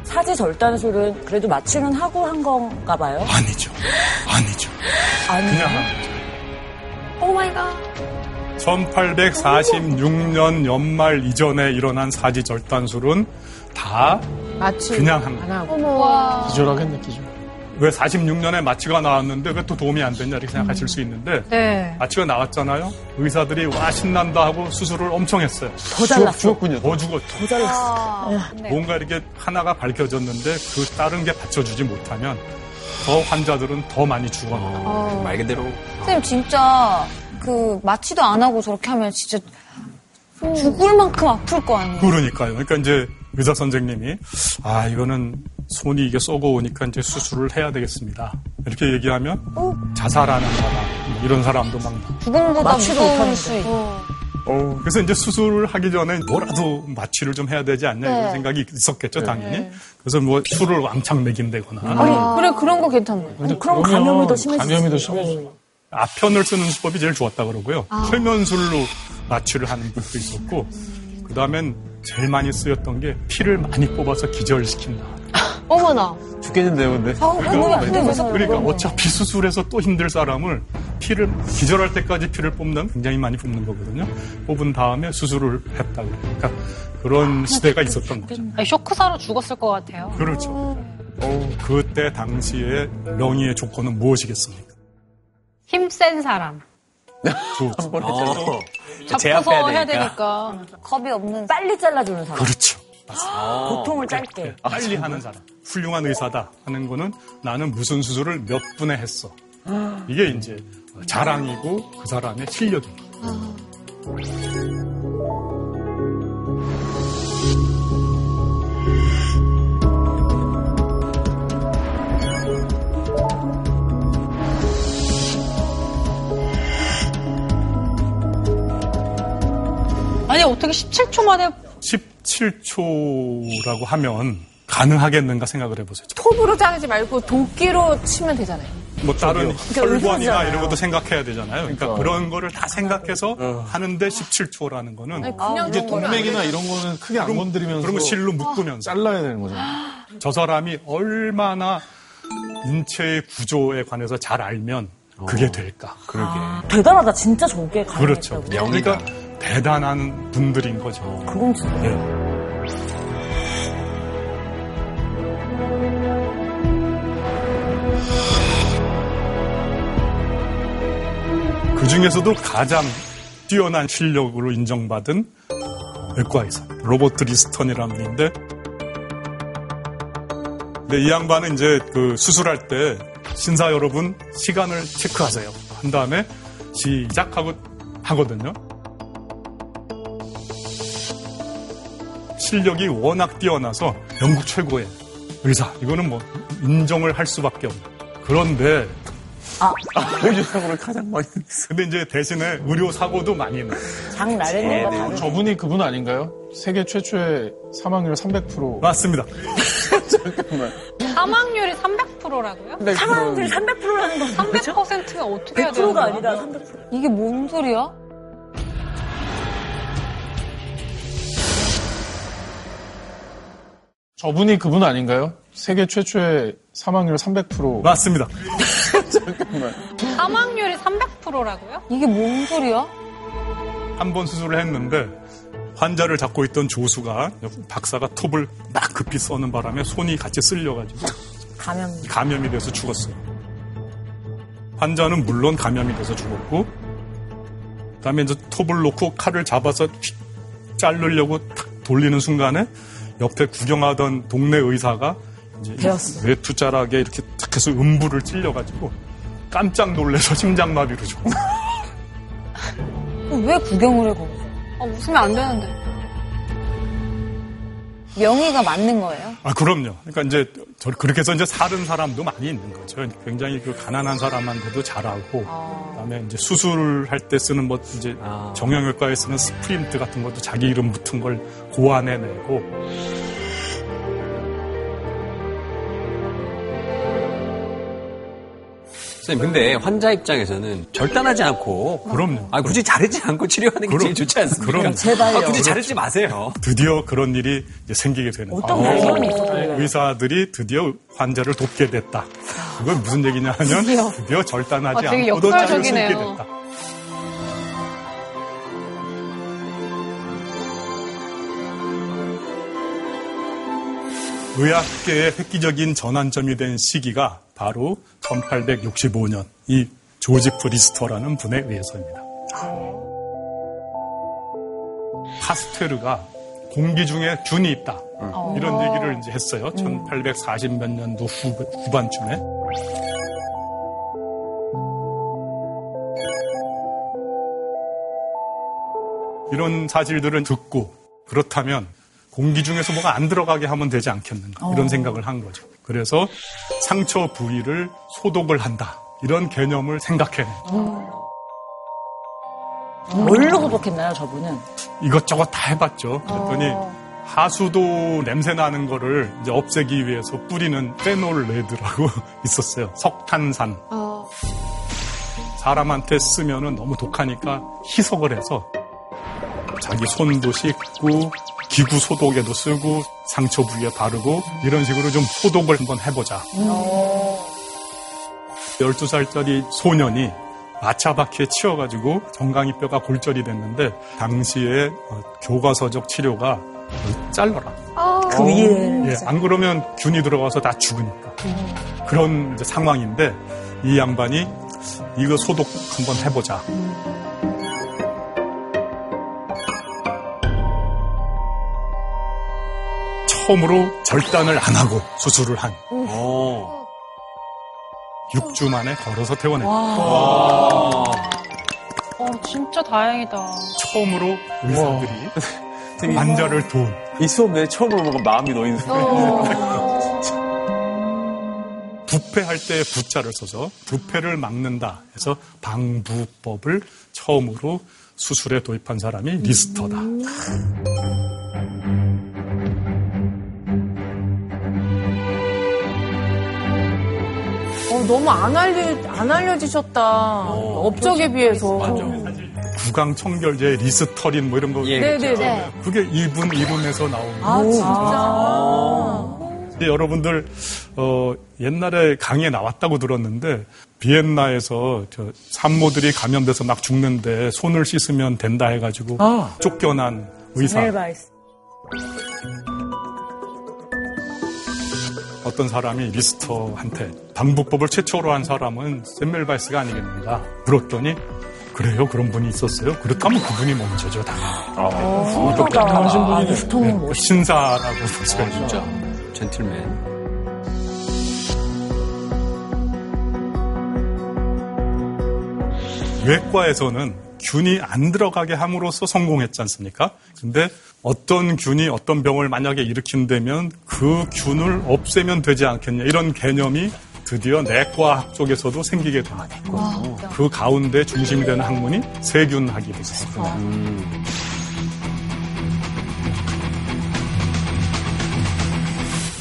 사지 절단술은 그래도 마취는 하고 한 건가 봐요. 아니죠. 아니죠. 아니. 그냥 한 oh my God. 1846년 연말 이전에 일어난 사지 절단술은 다 마취. 그냥 한안 거예요. 하고. 기절하겠네, 기절. 왜 46년에 마취가 나왔는데 왜 또 도움이 안 됐냐 이렇게 생각하실 수 있는데 네. 마취가 나왔잖아요. 의사들이 와 신난다 하고 수술을 엄청 했어요. 더 잘랐어. 죽었군요. 더 죽었죠. 더 잘랐어. 뭔가 이렇게 하나가 밝혀졌는데 그 다른 게 받쳐주지 못하면 더 환자들은 더 많이 죽어나요. 말 그대로 선생님 진짜 그 마취도 안 하고 저렇게 하면 진짜 죽을 만큼 아플 거 아니에요? 그러니까요. 그러니까 이제 의사 선생님이 아 이거는 손이 이게 썩어오니까 이제 수술을 해야 되겠습니다. 이렇게 얘기하면 자살하는 사람 뭐 이런 사람도 막 죽음보다 못하는데. 수 있고. 어, 그래서 이제 수술을 하기 전에 뭐라도 마취를 좀 해야 되지 않냐 이런 네. 생각이 있었겠죠 당연히. 그래서 뭐 술을 왕창 먹인다거나 아니, 그래, 그런 거 괜찮네. 그럼 감염이 더 심해지지. 감염이 더 심해지죠. 아편을 쓰는 수법이 제일 좋았다 그러고요. 철면술로 마취를 하는 것도 있었고, 그 다음엔 제일 많이 쓰였던 게 피를 많이 뽑아서 기절시킨다. 어머나. 죽겠는데요, 근데. 몸이 아프면서 그러니까 어차피 수술해서 또 힘들 사람을 피를 기절할 때까지 피를 뽑는 굉장히 많이 뽑는 거거든요. 뽑은 다음에 수술을 했다. 그러니까 그런 시대가 있었던 거죠. 아니, 쇼크사로 죽었을 것 같아요. 그렇죠. 어, 그때 당시에 명의의 조건은 무엇이겠습니까? 힘센 사람. 좋죠. 어. 잡고서 해야 되니까. 되니까. 겁이 없는 빨리 잘라주는 사람. 그렇죠. 고통을 짧게. 빨리 하는 사람. 훌륭한 의사다 하는 거는 나는 무슨 수술을 몇 분에 했어. 이게 이제 자랑이고 그 사람의 실력입니다. 아니, 어떻게 17초 만에 17초라고 하면 가능하겠는가 생각을 해보세요. 톱으로 자르지 말고 도끼로 치면 되잖아요. 뭐 다른 혈관이나 의사잖아요. 이런 것도 생각해야 되잖아요. 그러니까 그런 거를 다 생각해서 하는데 17초라는 거는 아니, 이게 그런 거는 동맥이나 이런 거는 크게 안 건드리면서 그런 거 실로 묶으면서 잘라야 되는 거죠. 저 사람이 얼마나 인체의 구조에 관해서 잘 알면 그게 될까. 대단하다. 진짜 저게 가능했다고. 그렇죠. 그러니까 대단한 분들인 거죠. 그건 진짜. 네. 그 중에서도 가장 뛰어난 실력으로 인정받은 외과 의사 로버트 리스턴이라는 분인데 근데 이 양반은 이제 그 수술할 때 신사 여러분 시간을 체크하세요. 한 다음에 시작하고 하거든요. 실력이 워낙 뛰어나서 영국 최고의 의사. 이거는 뭐 인정을 할 수밖에 없는. 그런데 의료 사고를 가장 많이 했어. 근데 이제 대신에 의료 사고도 많이 나요. 장 나르는 거 다르네. 저분이 그분 아닌가요? 세계 최초의 사망률 300%. 맞습니다. 사망률이 300%라고요? 사망률 300%라는 건 뭐죠? 300%가 어떻게 해야 되는 100%가 거야? 아니라 300%. 이게 뭔 소리야? 저분이 그분 아닌가요? 세계 최초의 사망률 300%. 맞습니다. 사망률이 300%라고요? 이게 뭔 소리야? 한 번 수술을 했는데 환자를 잡고 있던 조수가 박사가 톱을 막 급히 써는 바람에 손이 같이 쓸려가지고 감염. 감염이 돼서 죽었어요. 환자는 물론 감염이 돼서 죽었고, 그다음에 이제 톱을 놓고 칼을 잡아서 휙 자르려고 탁 돌리는 순간에 옆에 구경하던 동네 의사가 이제 베었어. 외투자락에 이렇게 탁 해서 음부를 찔려가지고 깜짝 놀래서 심장마비로 죽어. 왜 구경을 해, 거기서? 아, 웃으면 안 되는데. 명의가 맞는 거예요? 아, 그럼요. 그러니까 이제 저- 그렇게 해서 이제 사는 사람도 많이 있는 거죠. 굉장히 그 가난한 사람한테도 잘하고, 그다음에 이제 수술할 때 쓰는 뭐 이제 아. 정형외과에 쓰는 스프린트 같은 것도 자기 이름 붙은 걸 고안해내고, 선생님, 근데 환자 입장에서는 절단하지 않고. 그럼요. 아, 굳이 자르지 않고 치료하는 게 그럼- 제일 좋지 않습니까? 그럼. 제발요. 아, 굳이 자르지 마세요. 드디어 그런 일이 이제 생기게 되는 어떤 거예요. 발견이 있었길래. 의사들이 드디어 환자를 돕게 됐다. 그건 무슨 얘기냐 하면 드디어 절단하지 아, 않고도 자를 수 있게 역설적이네요. 됐다. 의학계의 획기적인 전환점이 된 시기가 바로 1865년 이 조지프 리스터라는 분에 의해서입니다. 파스테르가 공기 중에 균이 있다. 이런 얘기를 이제 했어요. 1840 몇 년도 후, 후반쯤에. 이런 사실들은 듣고 그렇다면 공기 중에서 뭐가 안 들어가게 하면 되지 않겠는가 이런 생각을 한 거죠. 그래서 상처 부위를 소독을 한다. 이런 개념을 생각해낸 뭘로 소독했나요, 저분은? 이것저것 다 해봤죠. 그랬더니 하수도 냄새 나는 거를 이제 없애기 위해서 뿌리는 페놀 레드라고 있었어요. 석탄산. 사람한테 쓰면은 너무 독하니까 희석을 해서 자기 손도 씻고 기구 소독에도 쓰고 상처 부위에 바르고 이런 식으로 좀 소독을 한번 해보자. 12살짜리 소년이 마차바퀴에 치여가지고 정강이 뼈가 골절이 됐는데 당시에 어, 교과서적 치료가 잘라라. 그 위에. 예, 안 그러면 균이 들어가서 다 죽으니까. 그런 상황인데 이 양반이 이거 소독 한번 해보자. 처음으로 절단을 안 하고 수술을 한 어. 6주 만에 걸어서 퇴원했다. 어, 진짜 다행이다. 처음으로 의사들이 환자를 도운 이 수업 내 처음으로 뭔가 마음이 놓인 부패할 때 방부제를 써서 부패를 막는다 해서 방부법을 처음으로 수술에 도입한 사람이 리스터다. 어, 너무 안 알려, 안 알려지셨다. 업적에 비해서. 구강 청결제 리스터린 뭐 이런 거 예, 네네네. 네. 그게 이분 이름에서 나온 거예요. 아, 진짜. 근데 여러분들 어, 옛날에 강의에 나왔다고 들었는데 비엔나에서 저 산모들이 감염돼서 막 죽는데 손을 씻으면 된다 해가지고 쫓겨난 의사 제멜바이스. 어떤 사람이 리스터한테 방부법을 최초로 한 사람은 제멜바이스가 아니겠는가 물었더니 그래요 그런 분이 있었어요 그렇다면 그분이 먼저죠 다 후보가 아, 리스통은 뭐. 신사라고 보셔야 죠 진짜. 젠틀맨. 외과에서는 균이 안 들어가게 함으로써 성공했지 않습니까? 근데 어떤 균이 어떤 병을 만약에 일으킨다면 그 균을 없애면 되지 않겠냐 이런 개념이 드디어 내과학 쪽에서도 생기게 됩니다. 그 가운데 중심이 되는 학문이 세균학이 됐습니다.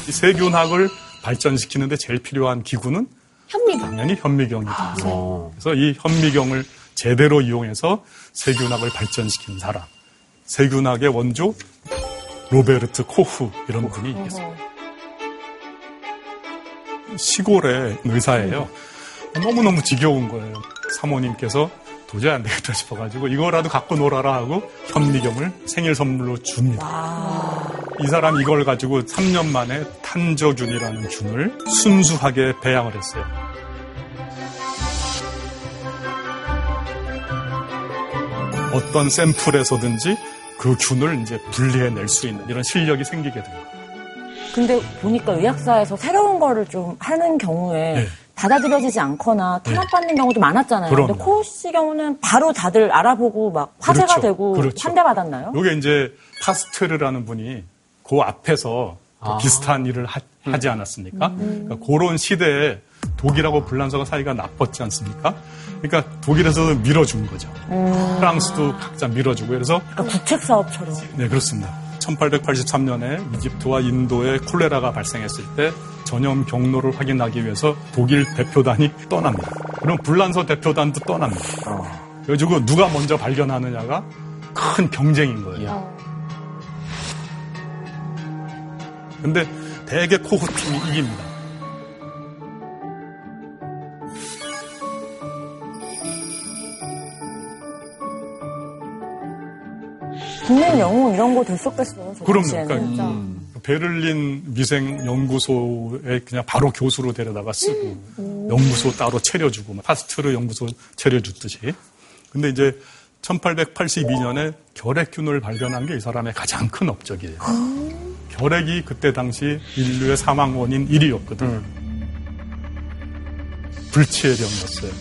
이 세균학을 발전시키는데 제일 필요한 기구는 현미경. 당연히 현미경이다. 그래서 이 현미경을 제대로 이용해서 세균학을 발전시킨 사람. 세균학의 원조 로베르트 코후 이런 분이 있습니다. 시골의 의사예요. 너무너무 지겨운 거예요. 사모님께서 도저히 안 되겠다 싶어가지고 이거라도 갖고 놀아라 하고 현미경을 생일 선물로 줍니다. 이 사람 이걸 가지고 3년 만에 탄저균이라는 균을 순수하게 배양을 했어요. 어떤 샘플에서든지 그 균을 이제 분리해낼 수 있는 이런 실력이 생기게 됩니다. 근데 보니까 의학사에서 새로운 거를 좀 하는 경우에 네. 받아들여지지 않거나 탄압받는 경우도 많았잖아요. 근데 코우 씨 경우는 바로 다들 알아보고 막 화제가 그렇죠. 되고 그렇죠. 환대받았나요? 요게 이제 파스트르라는 분이 그 앞에서 또 비슷한 일을 하, 지 않았습니까? 그러니까 그런 시대에 독일하고 불란서가 사이가 나빴지 않습니까? 그러니까 독일에서도 밀어준 거죠. 프랑스도 각자 밀어주고 그래서 그러니까 국책 사업처럼. 네 그렇습니다. 1883년에 이집트와 인도에 콜레라가 발생했을 때 전염 경로를 확인하기 위해서 독일 대표단이 떠납니다. 그럼 불란서 대표단도 떠납니다. 그래가지고 누가 먼저 발견하느냐가 큰 경쟁인 거예요. 근데 대개 코후 팀이 이깁니다. 국민 영웅 이런 거 됐었겠어요. 저 그럼요. 그러니까 베를린 위생 연구소에 그냥 바로 교수로 데려다가 쓰고 연구소 따로 차려주고 막 파스트르 연구소 차려줬듯이. 근데 이제 1882년에 결핵균을 발견한 게 이 사람의 가장 큰 업적이에요. 결핵이 그때 당시 인류의 사망 원인 1위였거든. 불치의 병이었어요.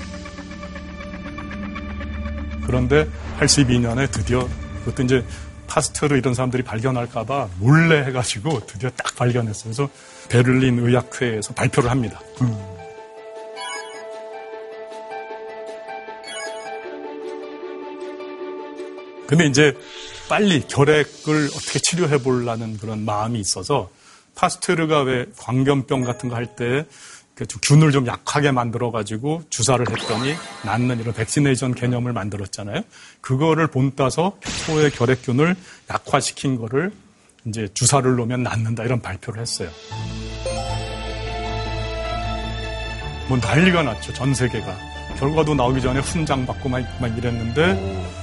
그런데 82년에 드디어 그것도 이제 파스트르 이런 사람들이 발견할까봐 몰래 해가지고 드디어 딱 발견했어요. 그래서 베를린 의학회에서 발표를 합니다. 근데 이제 빨리 결핵을 어떻게 치료해 보려는 그런 마음이 있어서 파스트르가 왜 광견병 같은 거 할 때 균을 좀 약하게 만들어 가지고 주사를 했더니 낫는 이런 vaccination 개념을 만들었잖아요. 그거를 본따서 소의 결핵균을 약화시킨 거를 이제 주사를 놓으면 낫는다 이런 발표를 했어요. 뭐 난리가 났죠 전 세계가 결과도 나오기 전에 훈장 받고 막, 막 이랬는데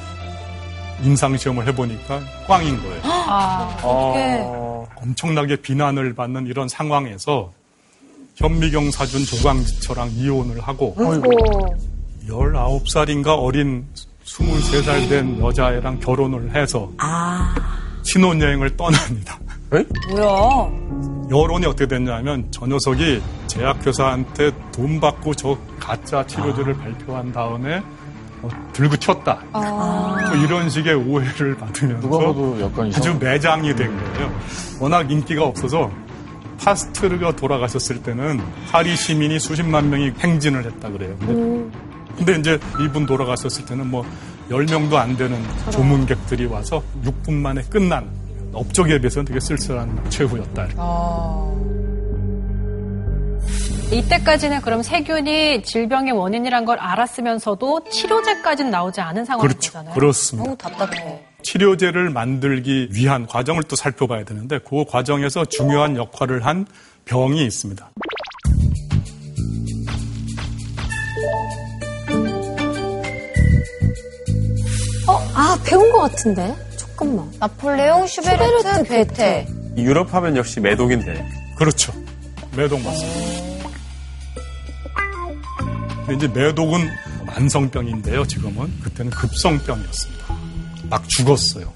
임상 시험을 해보니까 꽝인 거예요. 엄청나게 비난을 받는 이런 상황에서 현미경 사준 조광지처랑 이혼을 하고 19살인가 어린 23살 된 여자애랑 결혼을 해서 신혼여행을 떠납니다. 뭐야? 여론이 어떻게 됐냐면 저 녀석이 제약회사한테 돈 받고 저 가짜 치료제를 발표한 다음에 어, 들고 튀었다. 뭐 이런 식의 오해를 받으면서 누가 봐도 약간 아주. 매장이 된 거예요. 워낙 인기가 없어서 파스트르가 돌아가셨을 때는 파리 시민이 수십만 명이 행진을 했다 그래요. 근데, 근데 이제 이분 돌아가셨을 때는 뭐 10명도 안 되는 조문객들이 와서 6분 만에 끝난 업적에 비해서는 되게 쓸쓸한 최후였다. 이렇게. 이때까지는 그럼 세균이 질병의 원인이란 걸 알았으면서도 치료제까지는 나오지 않은 상황인 그렇죠. 그렇습니다. 너무 답답해. 치료제를 만들기 위한 과정을 또 살펴봐야 되는데 그 과정에서 중요한 역할을 한 병이 있습니다. 아, 배운 것 같은데? 잠깐만. 나폴레옹, 슈베르트, 슈베르트, 괴테. 유럽 하면 역시 매독인데 그렇죠. 매독 맞습니다. 근데 이제 매독은 만성병인데요, 지금은. 그때는 급성병이었습니다. 막 죽었어요.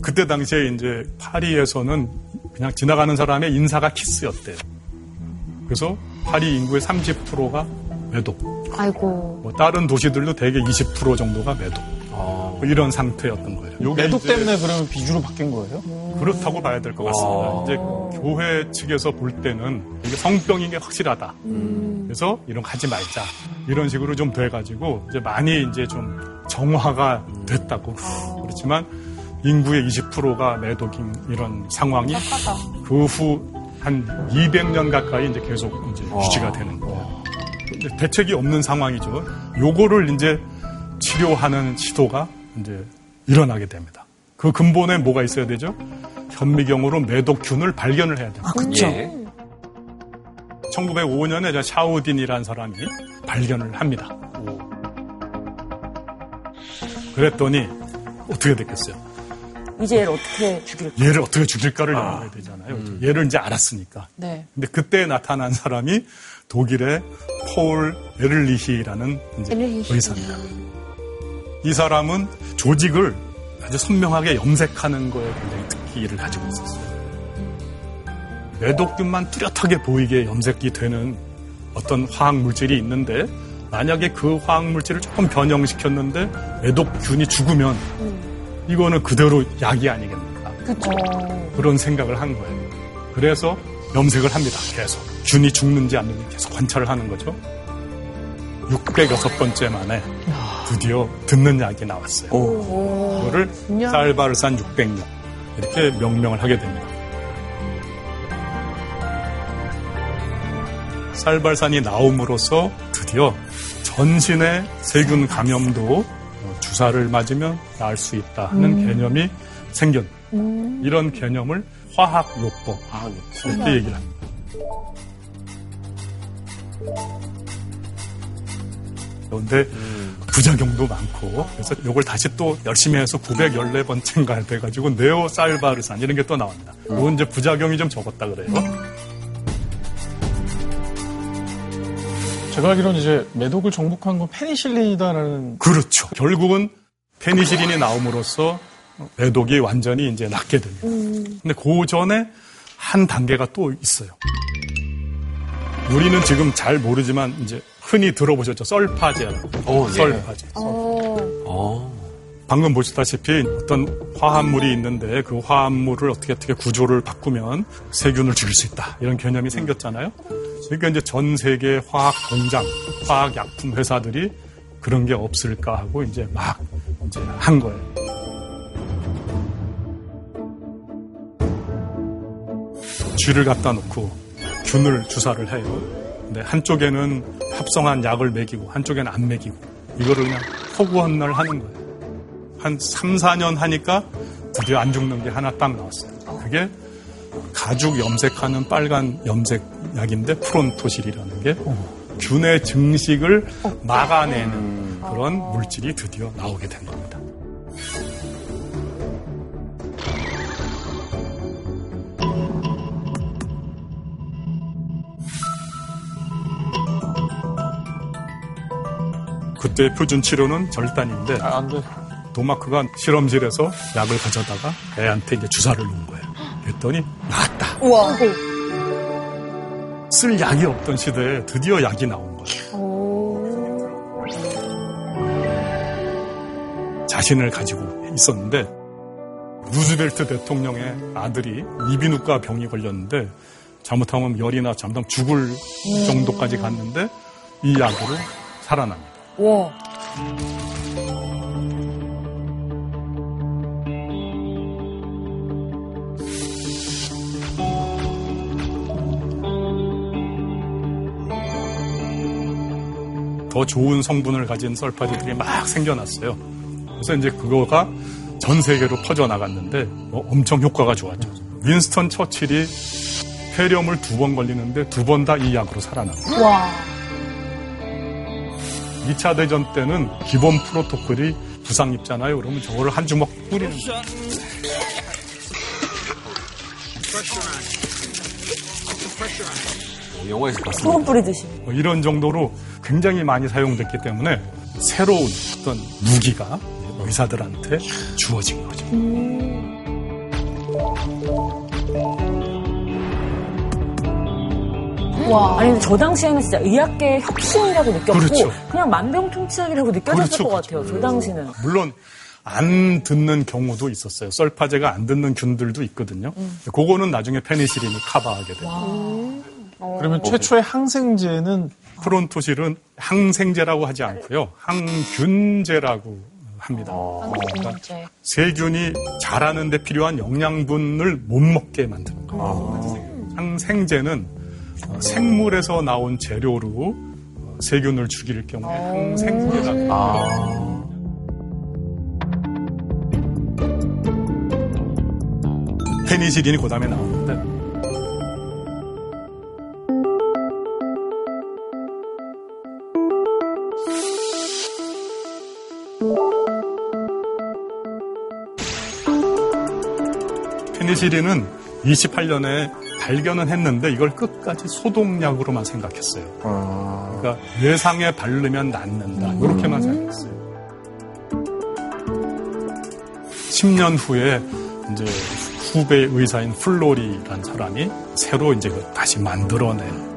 그때 당시에 이제 파리에서는 그냥 지나가는 사람의 인사가 키스였대요. 그래서 파리 인구의 30%가 매독. 아이고. 뭐 다른 도시들도 대개 20% 정도가 매독. 뭐 이런 상태였던 거예요. 매독 때문에 그러면 비주로 바뀐 거예요? 그렇다고 봐야 될 것 같습니다. 이제 교회 측에서 볼 때는 이게 성병인 게 확실하다. 그래서 이런 거 하지 말자. 이런 식으로 좀 돼가지고 이제 많이 이제 좀 정화가 됐다고. 그렇지만 인구의 20%가 매독인 이런 상황이 그 후 한 200년 가까이 이제 계속 이제 유지가 되는 거예요. 대책이 없는 상황이죠. 요거를 이제 치료하는 시도가 이제 일어나게 됩니다. 그 근본에 뭐가 있어야 되죠? 현미경으로 매독균을 발견을 해야 됩니다. 그쵸. 예. 1905년에 샤우딘이라는 사람이 발견을 합니다. 그랬더니 어떻게 됐겠어요? 이제 얘를 어떻게 죽일까? 얘를 어떻게 죽일까를 연구해야 되잖아요. 얘를 이제 알았으니까. 네. 근데 그때 나타난 사람이 독일의 폴 에를리히라는 이제 의사입니다. 이 사람은 조직을 아주 선명하게 염색하는 거에 굉장히 특기를 가지고 있었어요. 매독균만 뚜렷하게 보이게 염색이 되는 어떤 화학 물질이 있는데 만약에 그 화학 물질을 조금 변형시켰는데 매독균이 죽으면 이거는 그대로 약이 아니겠습니까? 그런 생각을 한 거예요. 그래서 염색을 합니다. 계속 균이 죽는지 안 죽는지 계속 관찰을 하는 거죠. 606번째 만에 드디어 듣는 약이 나왔어요. 그거를 쌀바르산 606 이렇게 명명을 하게 됩니다. 쌀발산이 나옴으로써 드디어 전신의 세균 감염도 어, 주사를 맞으면 나을 수 있다는 개념이 생겼. 이런 개념을 화학요법 이렇게 얘기를 합니다. 그런데 부작용도 많고 그래서 이걸 다시 또 열심히 해서 914번째인가 돼가지고 네오 살바르산 이런 게 또 나옵니다. 이건 이제 부작용이 좀 적었다 그래요. 제가 알기로는 이제 매독을 정복한 건 페니실린이다라는 그렇죠. 결국은 페니실린이 나옴으로써 매독이 완전히 이제 낫게 됩니다. 근데 그 전에 한 단계가 또 있어요. 우리는 지금 잘 모르지만 이제 흔히 들어보셨죠. 썰파제라고. 어, 예. 썰파제. 어. 방금 보시다시피 어떤 화합물이 있는데 그 화합물을 어떻게 어떻게 구조를 바꾸면 세균을 죽일 수 있다. 이런 개념이 생겼잖아요. 그러니까 이제 전 세계 화학 공장, 화학 약품 회사들이 그런 게 없을까 하고 이제 막 이제 한 거예요. 쥐를 갖다 놓고 균을 주사를 해요. 근데 한쪽에는 합성한 약을 먹이고 한쪽에는 안 먹이고 이거를 그냥 허구헌날 하는 거예요. 한 3, 4년 하니까 드디어 안 죽는 게 하나 딱 나왔어요. 그게 가죽 염색하는 빨간 염색 약인데 프론토실이라는 게 균의 증식을 막아내는 그런 물질이 드디어 나오게 된 겁니다. 그때 표준 치료는 절단인데 아, 안 돼. 도마크가 실험실에서 약을 가져다가 애한테 이제 주사를 놓은 거예요. 그랬더니 나았다. 우와. 쓸 약이 없던 시대에 드디어 약이 나온 거예요. 자신을 가지고 있었는데 루즈벨트 대통령의 아들이 이비인후과 병이 걸렸는데 잘못하면 열이나 잠당 죽을 정도까지 갔는데 이 약으로 살아납니다. 와. 더 좋은 성분을 가진 썰파제들이 막 생겨났어요. 그래서 이제 그거가 전 세계로 퍼져나갔는데 뭐 엄청 효과가 좋았죠. 윈스턴 처칠이 폐렴을 두 번 걸리는데 두 번 다 이 약으로 살아납니다. 와. 2차 대전 때는 기본 프로토콜이 부상 입잖아요. 그러면 저거를 한 주먹 뿌리는 거예요. 영화에서 봤습니다. 소금 뿌리듯이. 뭐 이런 정도로 굉장히 많이 사용됐기 때문에 새로운 어떤 무기가 의사들한테 주어진 거죠. 와. 아니, 근데 저 당시에는 진짜 의학계의 혁신이라고 느꼈고, 그렇죠. 그냥 만병통치약이라고 느껴졌을 그렇죠, 것 그렇죠. 같아요, 저 당시는. 물론 안 듣는 경우도 있었어요. 썰파제가 안 듣는 균들도 있거든요. 그거는 나중에 페니실린이 커버하게 돼요. 그러면 최초의 항생제는 프론토실은 항생제라고 하지 않고요. 항균제라고 합니다. 그러니까 세균이 자라는 데 필요한 영양분을 못 먹게 만드는 거예요. 항생제는 어, 생물에서 나온 재료로 어, 세균을 죽일 경우에 항생제라고 합니다. 페니실린이 그 다음에 나오는데. 페니실린은 28년에 발견은 했는데 이걸 끝까지 소독약으로만 생각했어요. 그러니까 뇌상에 바르면 낫는다. 이렇게만 생각했어요. 10년 후에 이제 후배 의사인 플로리라는 사람이 새로 이제 그 다시 만들어낸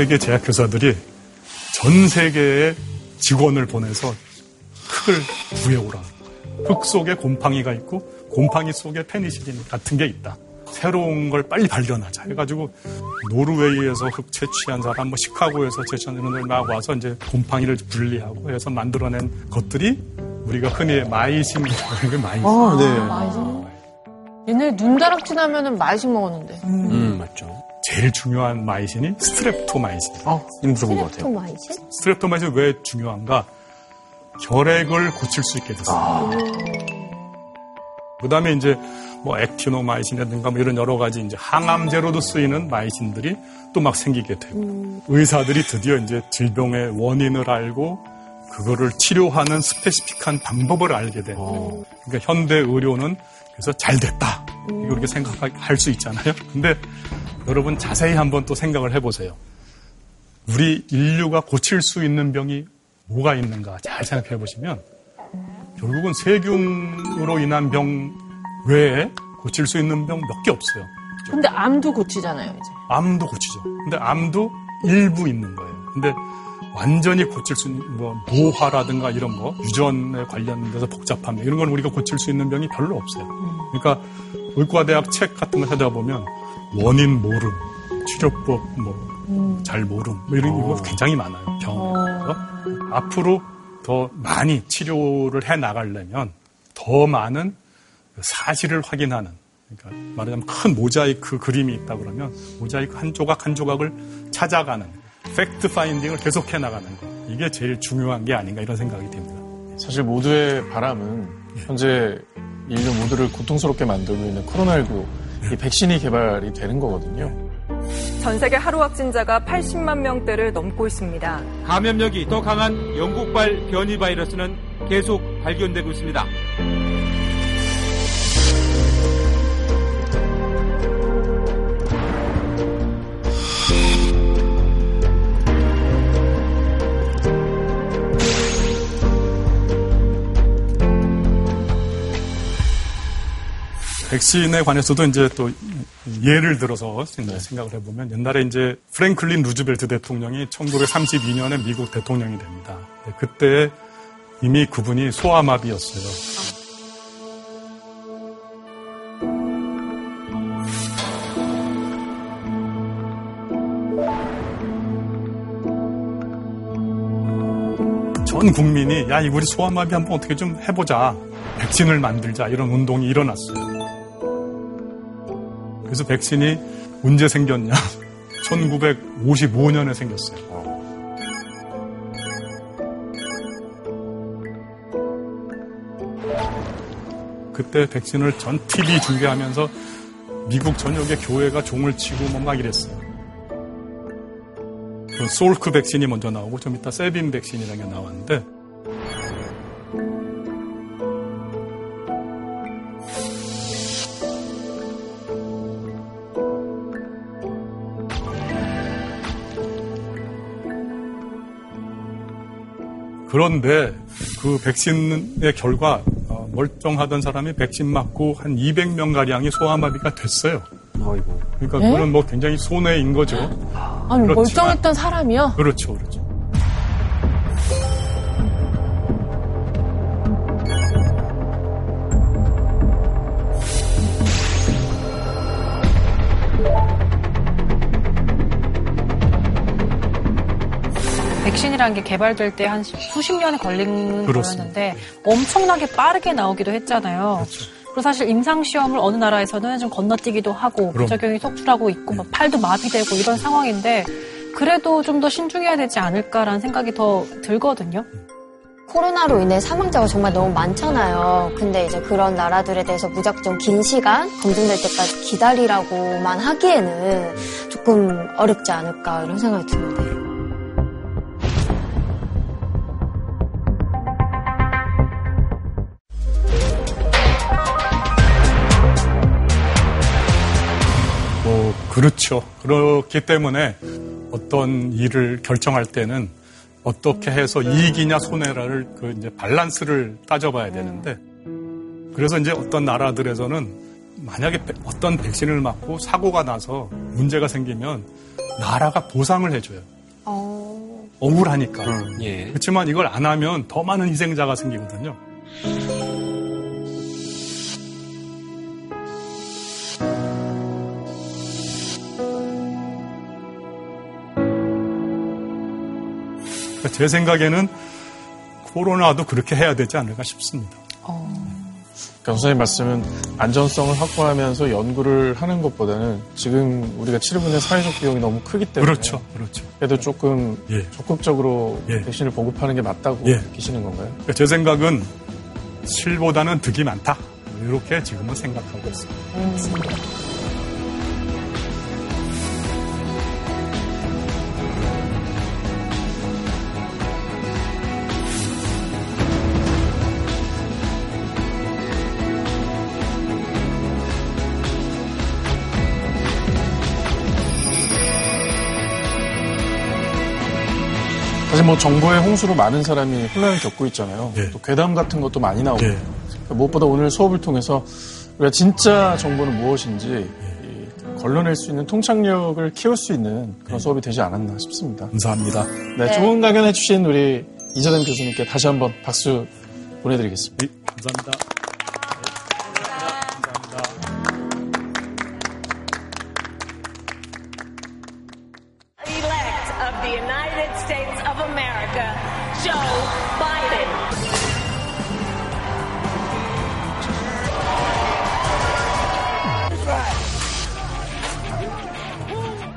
세계 제약회사들이 전 세계에 직원을 보내서 흙을 구해오라. 흙 속에 곰팡이가 있고 곰팡이 속에 페니실린 같은 게 있다. 새로운 걸 빨리 발견하자 해가지고 노르웨이에서 흙 채취한 사람, 뭐 시카고에서 채취한 사람들 막 와서 이제 곰팡이를 분리하고 해서 만들어낸 것들이 우리가 흔히 마이신이라고 하는 게 마이신. 아, 네. 옛날에 눈다락질 하면은 마이식 먹었는데. 음, 맞죠. 제일 중요한 마이신이 스트렙토마이신. 어, 이름 들어본 것 같아요. 토마이신? 스트렙토마이신이 왜 중요한가? 결핵을 고칠 수 있게 됐어요. 그 다음에 이제 뭐 액티노마이신이라든가 뭐 이런 여러 가지 이제 항암제로도 쓰이는 마이신들이 또 막 생기게 되고 의사들이 드디어 이제 질병의 원인을 알고 그거를 치료하는 specific한 방법을 알게 되고 그러니까 현대 의료는 그래서 잘 됐다 이렇게 생각할 수 있잖아요. 근데 여러분 자세히 한번 또 생각을 해보세요. 우리 인류가 고칠 수 있는 병이 뭐가 있는가 잘 생각해 보시면 결국은 세균으로 인한 병 외에 고칠 수 있는 병 몇 개 없어요. 근데 암도 고치잖아요, 이제. 암도 고치죠. 근데 암도 일부 있는 거예요. 근데 완전히 고칠 수 있는 뭐 노화라든가 이런 거 유전에 관련돼서 복잡함 이런 건 우리가 고칠 수 있는 병이 별로 없어요. 그러니까 의과대학 책 같은 거 찾아보면 원인 모름, 치료법 뭐잘 모름 뭐 이런 거 굉장히 많아요. 병. 그래서 앞으로 더 많이 치료를 해 나가려면 더 많은 사실을 확인하는 그러니까 말하자면 큰 모자이크 그림이 있다 그러면 모자이크 한 조각 한 조각을 찾아가는 팩트 파인딩을 계속해 나가는 거 이게 제일 중요한 게 아닌가 이런 생각이 듭니다. 사실 모두의 바람은 현재 인류 모두를 고통스럽게 만들고 있는 코로나19 이 백신이 개발이 되는 거거든요. 전 세계 하루 확진자가 80만 명대를 넘고 있습니다. 감염력이 더 강한 영국발 변이 바이러스는 계속 발견되고 있습니다. 백신에 관해서도 이제 또 예를 들어서 생각을 해보면 옛날에 이제 프랭클린 루즈벨트 대통령이 1932년에 미국 대통령이 됩니다. 네, 그때 이미 그분이 소아마비였어요. 전 국민이 야, 이 우리 소아마비 한번 어떻게 좀 해보자. 백신을 만들자. 이런 운동이 일어났어요. 그래서 백신이 언제 생겼냐? 1955년에 생겼어요. 그때 백신을 전 TV 중계하면서 미국 전역의 교회가 종을 치고 뭐 막 이랬어요. 그 솔크 백신이 먼저 나오고 좀 이따 세빈 백신이라는 게 나왔는데 그런데 그 백신의 결과 어, 멀쩡하던 사람이 백신 맞고 한 200명 가량이 소아마비가 됐어요. 아이고. 그러니까 에? 그건 뭐 굉장히 손해인 거죠. 아니, 그렇지만- 멀쩡했던 사람이요? 그렇죠, 백신이라는 게 개발될 때 한 수십 년이 걸리는 그렇습니다. 거였는데 엄청나게 빠르게 나오기도 했잖아요. 그렇죠. 그리고 사실 임상 시험을 어느 나라에서는 좀 건너뛰기도 하고 그럼. 부작용이 속출하고 있고 막 팔도 마비되고 이런 상황인데 그래도 좀 더 신중해야 되지 않을까라는 생각이 더 들거든요. 코로나로 인해 사망자가 정말 너무 많잖아요. 근데 이제 그런 나라들에 대해서 무작정 긴 시간 검증될 때까지 기다리라고만 하기에는 조금 어렵지 않을까 이런 생각이 듭니다. 그렇죠. 그렇기 때문에 어떤 일을 결정할 때는 어떻게 해서 이익이냐 손해라를 그 이제 밸런스를 따져봐야 되는데 그래서 이제 어떤 나라들에서는 만약에 백- 어떤 백신을 맞고 사고가 나서 문제가 생기면 나라가 보상을 해줘요. 어. 억울하니까. 예. 그렇지만 이걸 안 하면 더 많은 희생자가 생기거든요. 제 생각에는 코로나도 그렇게 해야 되지 않을까 싶습니다. 그러니까 선생님 말씀은 안전성을 확보하면서 연구를 하는 것보다는 지금 우리가 있는 사회적 비용이 너무 크기 때문에 그렇죠, 그렇죠. 그래도 조금 예. 적극적으로 예. 백신을 보급하는 게 맞다고 예. 느끼시는 건가요? 그러니까 제 생각은 실보다는 득이 많다. 이렇게 지금은 생각하고 있습니다. 사 뭐 정보의 홍수로 많은 사람이 혼란을 겪고 있잖아요. 예. 또 괴담 같은 것도 많이 나오고 예. 그러니까 무엇보다 오늘 수업을 통해서 우리가 진짜 정보는 무엇인지 이 걸러낼 수 있는 통찰력을 키울 수 있는 그런 수업이 되지 않았나 싶습니다. 감사합니다. 네, 좋은 강연 해주신 우리 이재담 교수님께 다시 한번 박수 보내드리겠습니다. 예, 감사합니다.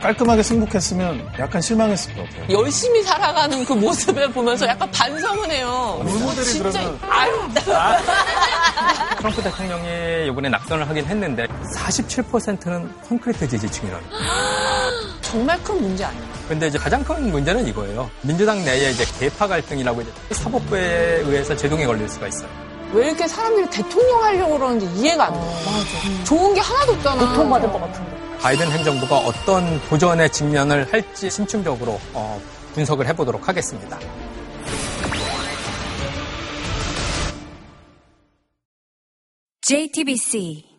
깔끔하게 승복했으면 약간 실망했을 것 같아요. 열심히 살아가는 그 모습을 보면서 약간 반성을 해요. 롤모델이 진짜, 그러면- 아유. 트럼프 대통령이 이번에 낙선을 하긴 했는데 47%는 콘크리트 지지층이라는. 정말 큰 문제 아니에요. 근데 이제 가장 큰 문제는 이거예요. 민주당 내에 이제 계파 갈등이라고 이제 사법부에 의해서 제동이 걸릴 수가 있어요. 왜 이렇게 사람들이 대통령 하려고 그러는지 이해가 안 돼. 맞아. 좋은 게 하나도 없잖아. 고통받을 것 같은데. 바이든 행정부가 어떤 도전에 직면을 할지 심층적으로 어, 분석을 해보도록 하겠습니다. JTBC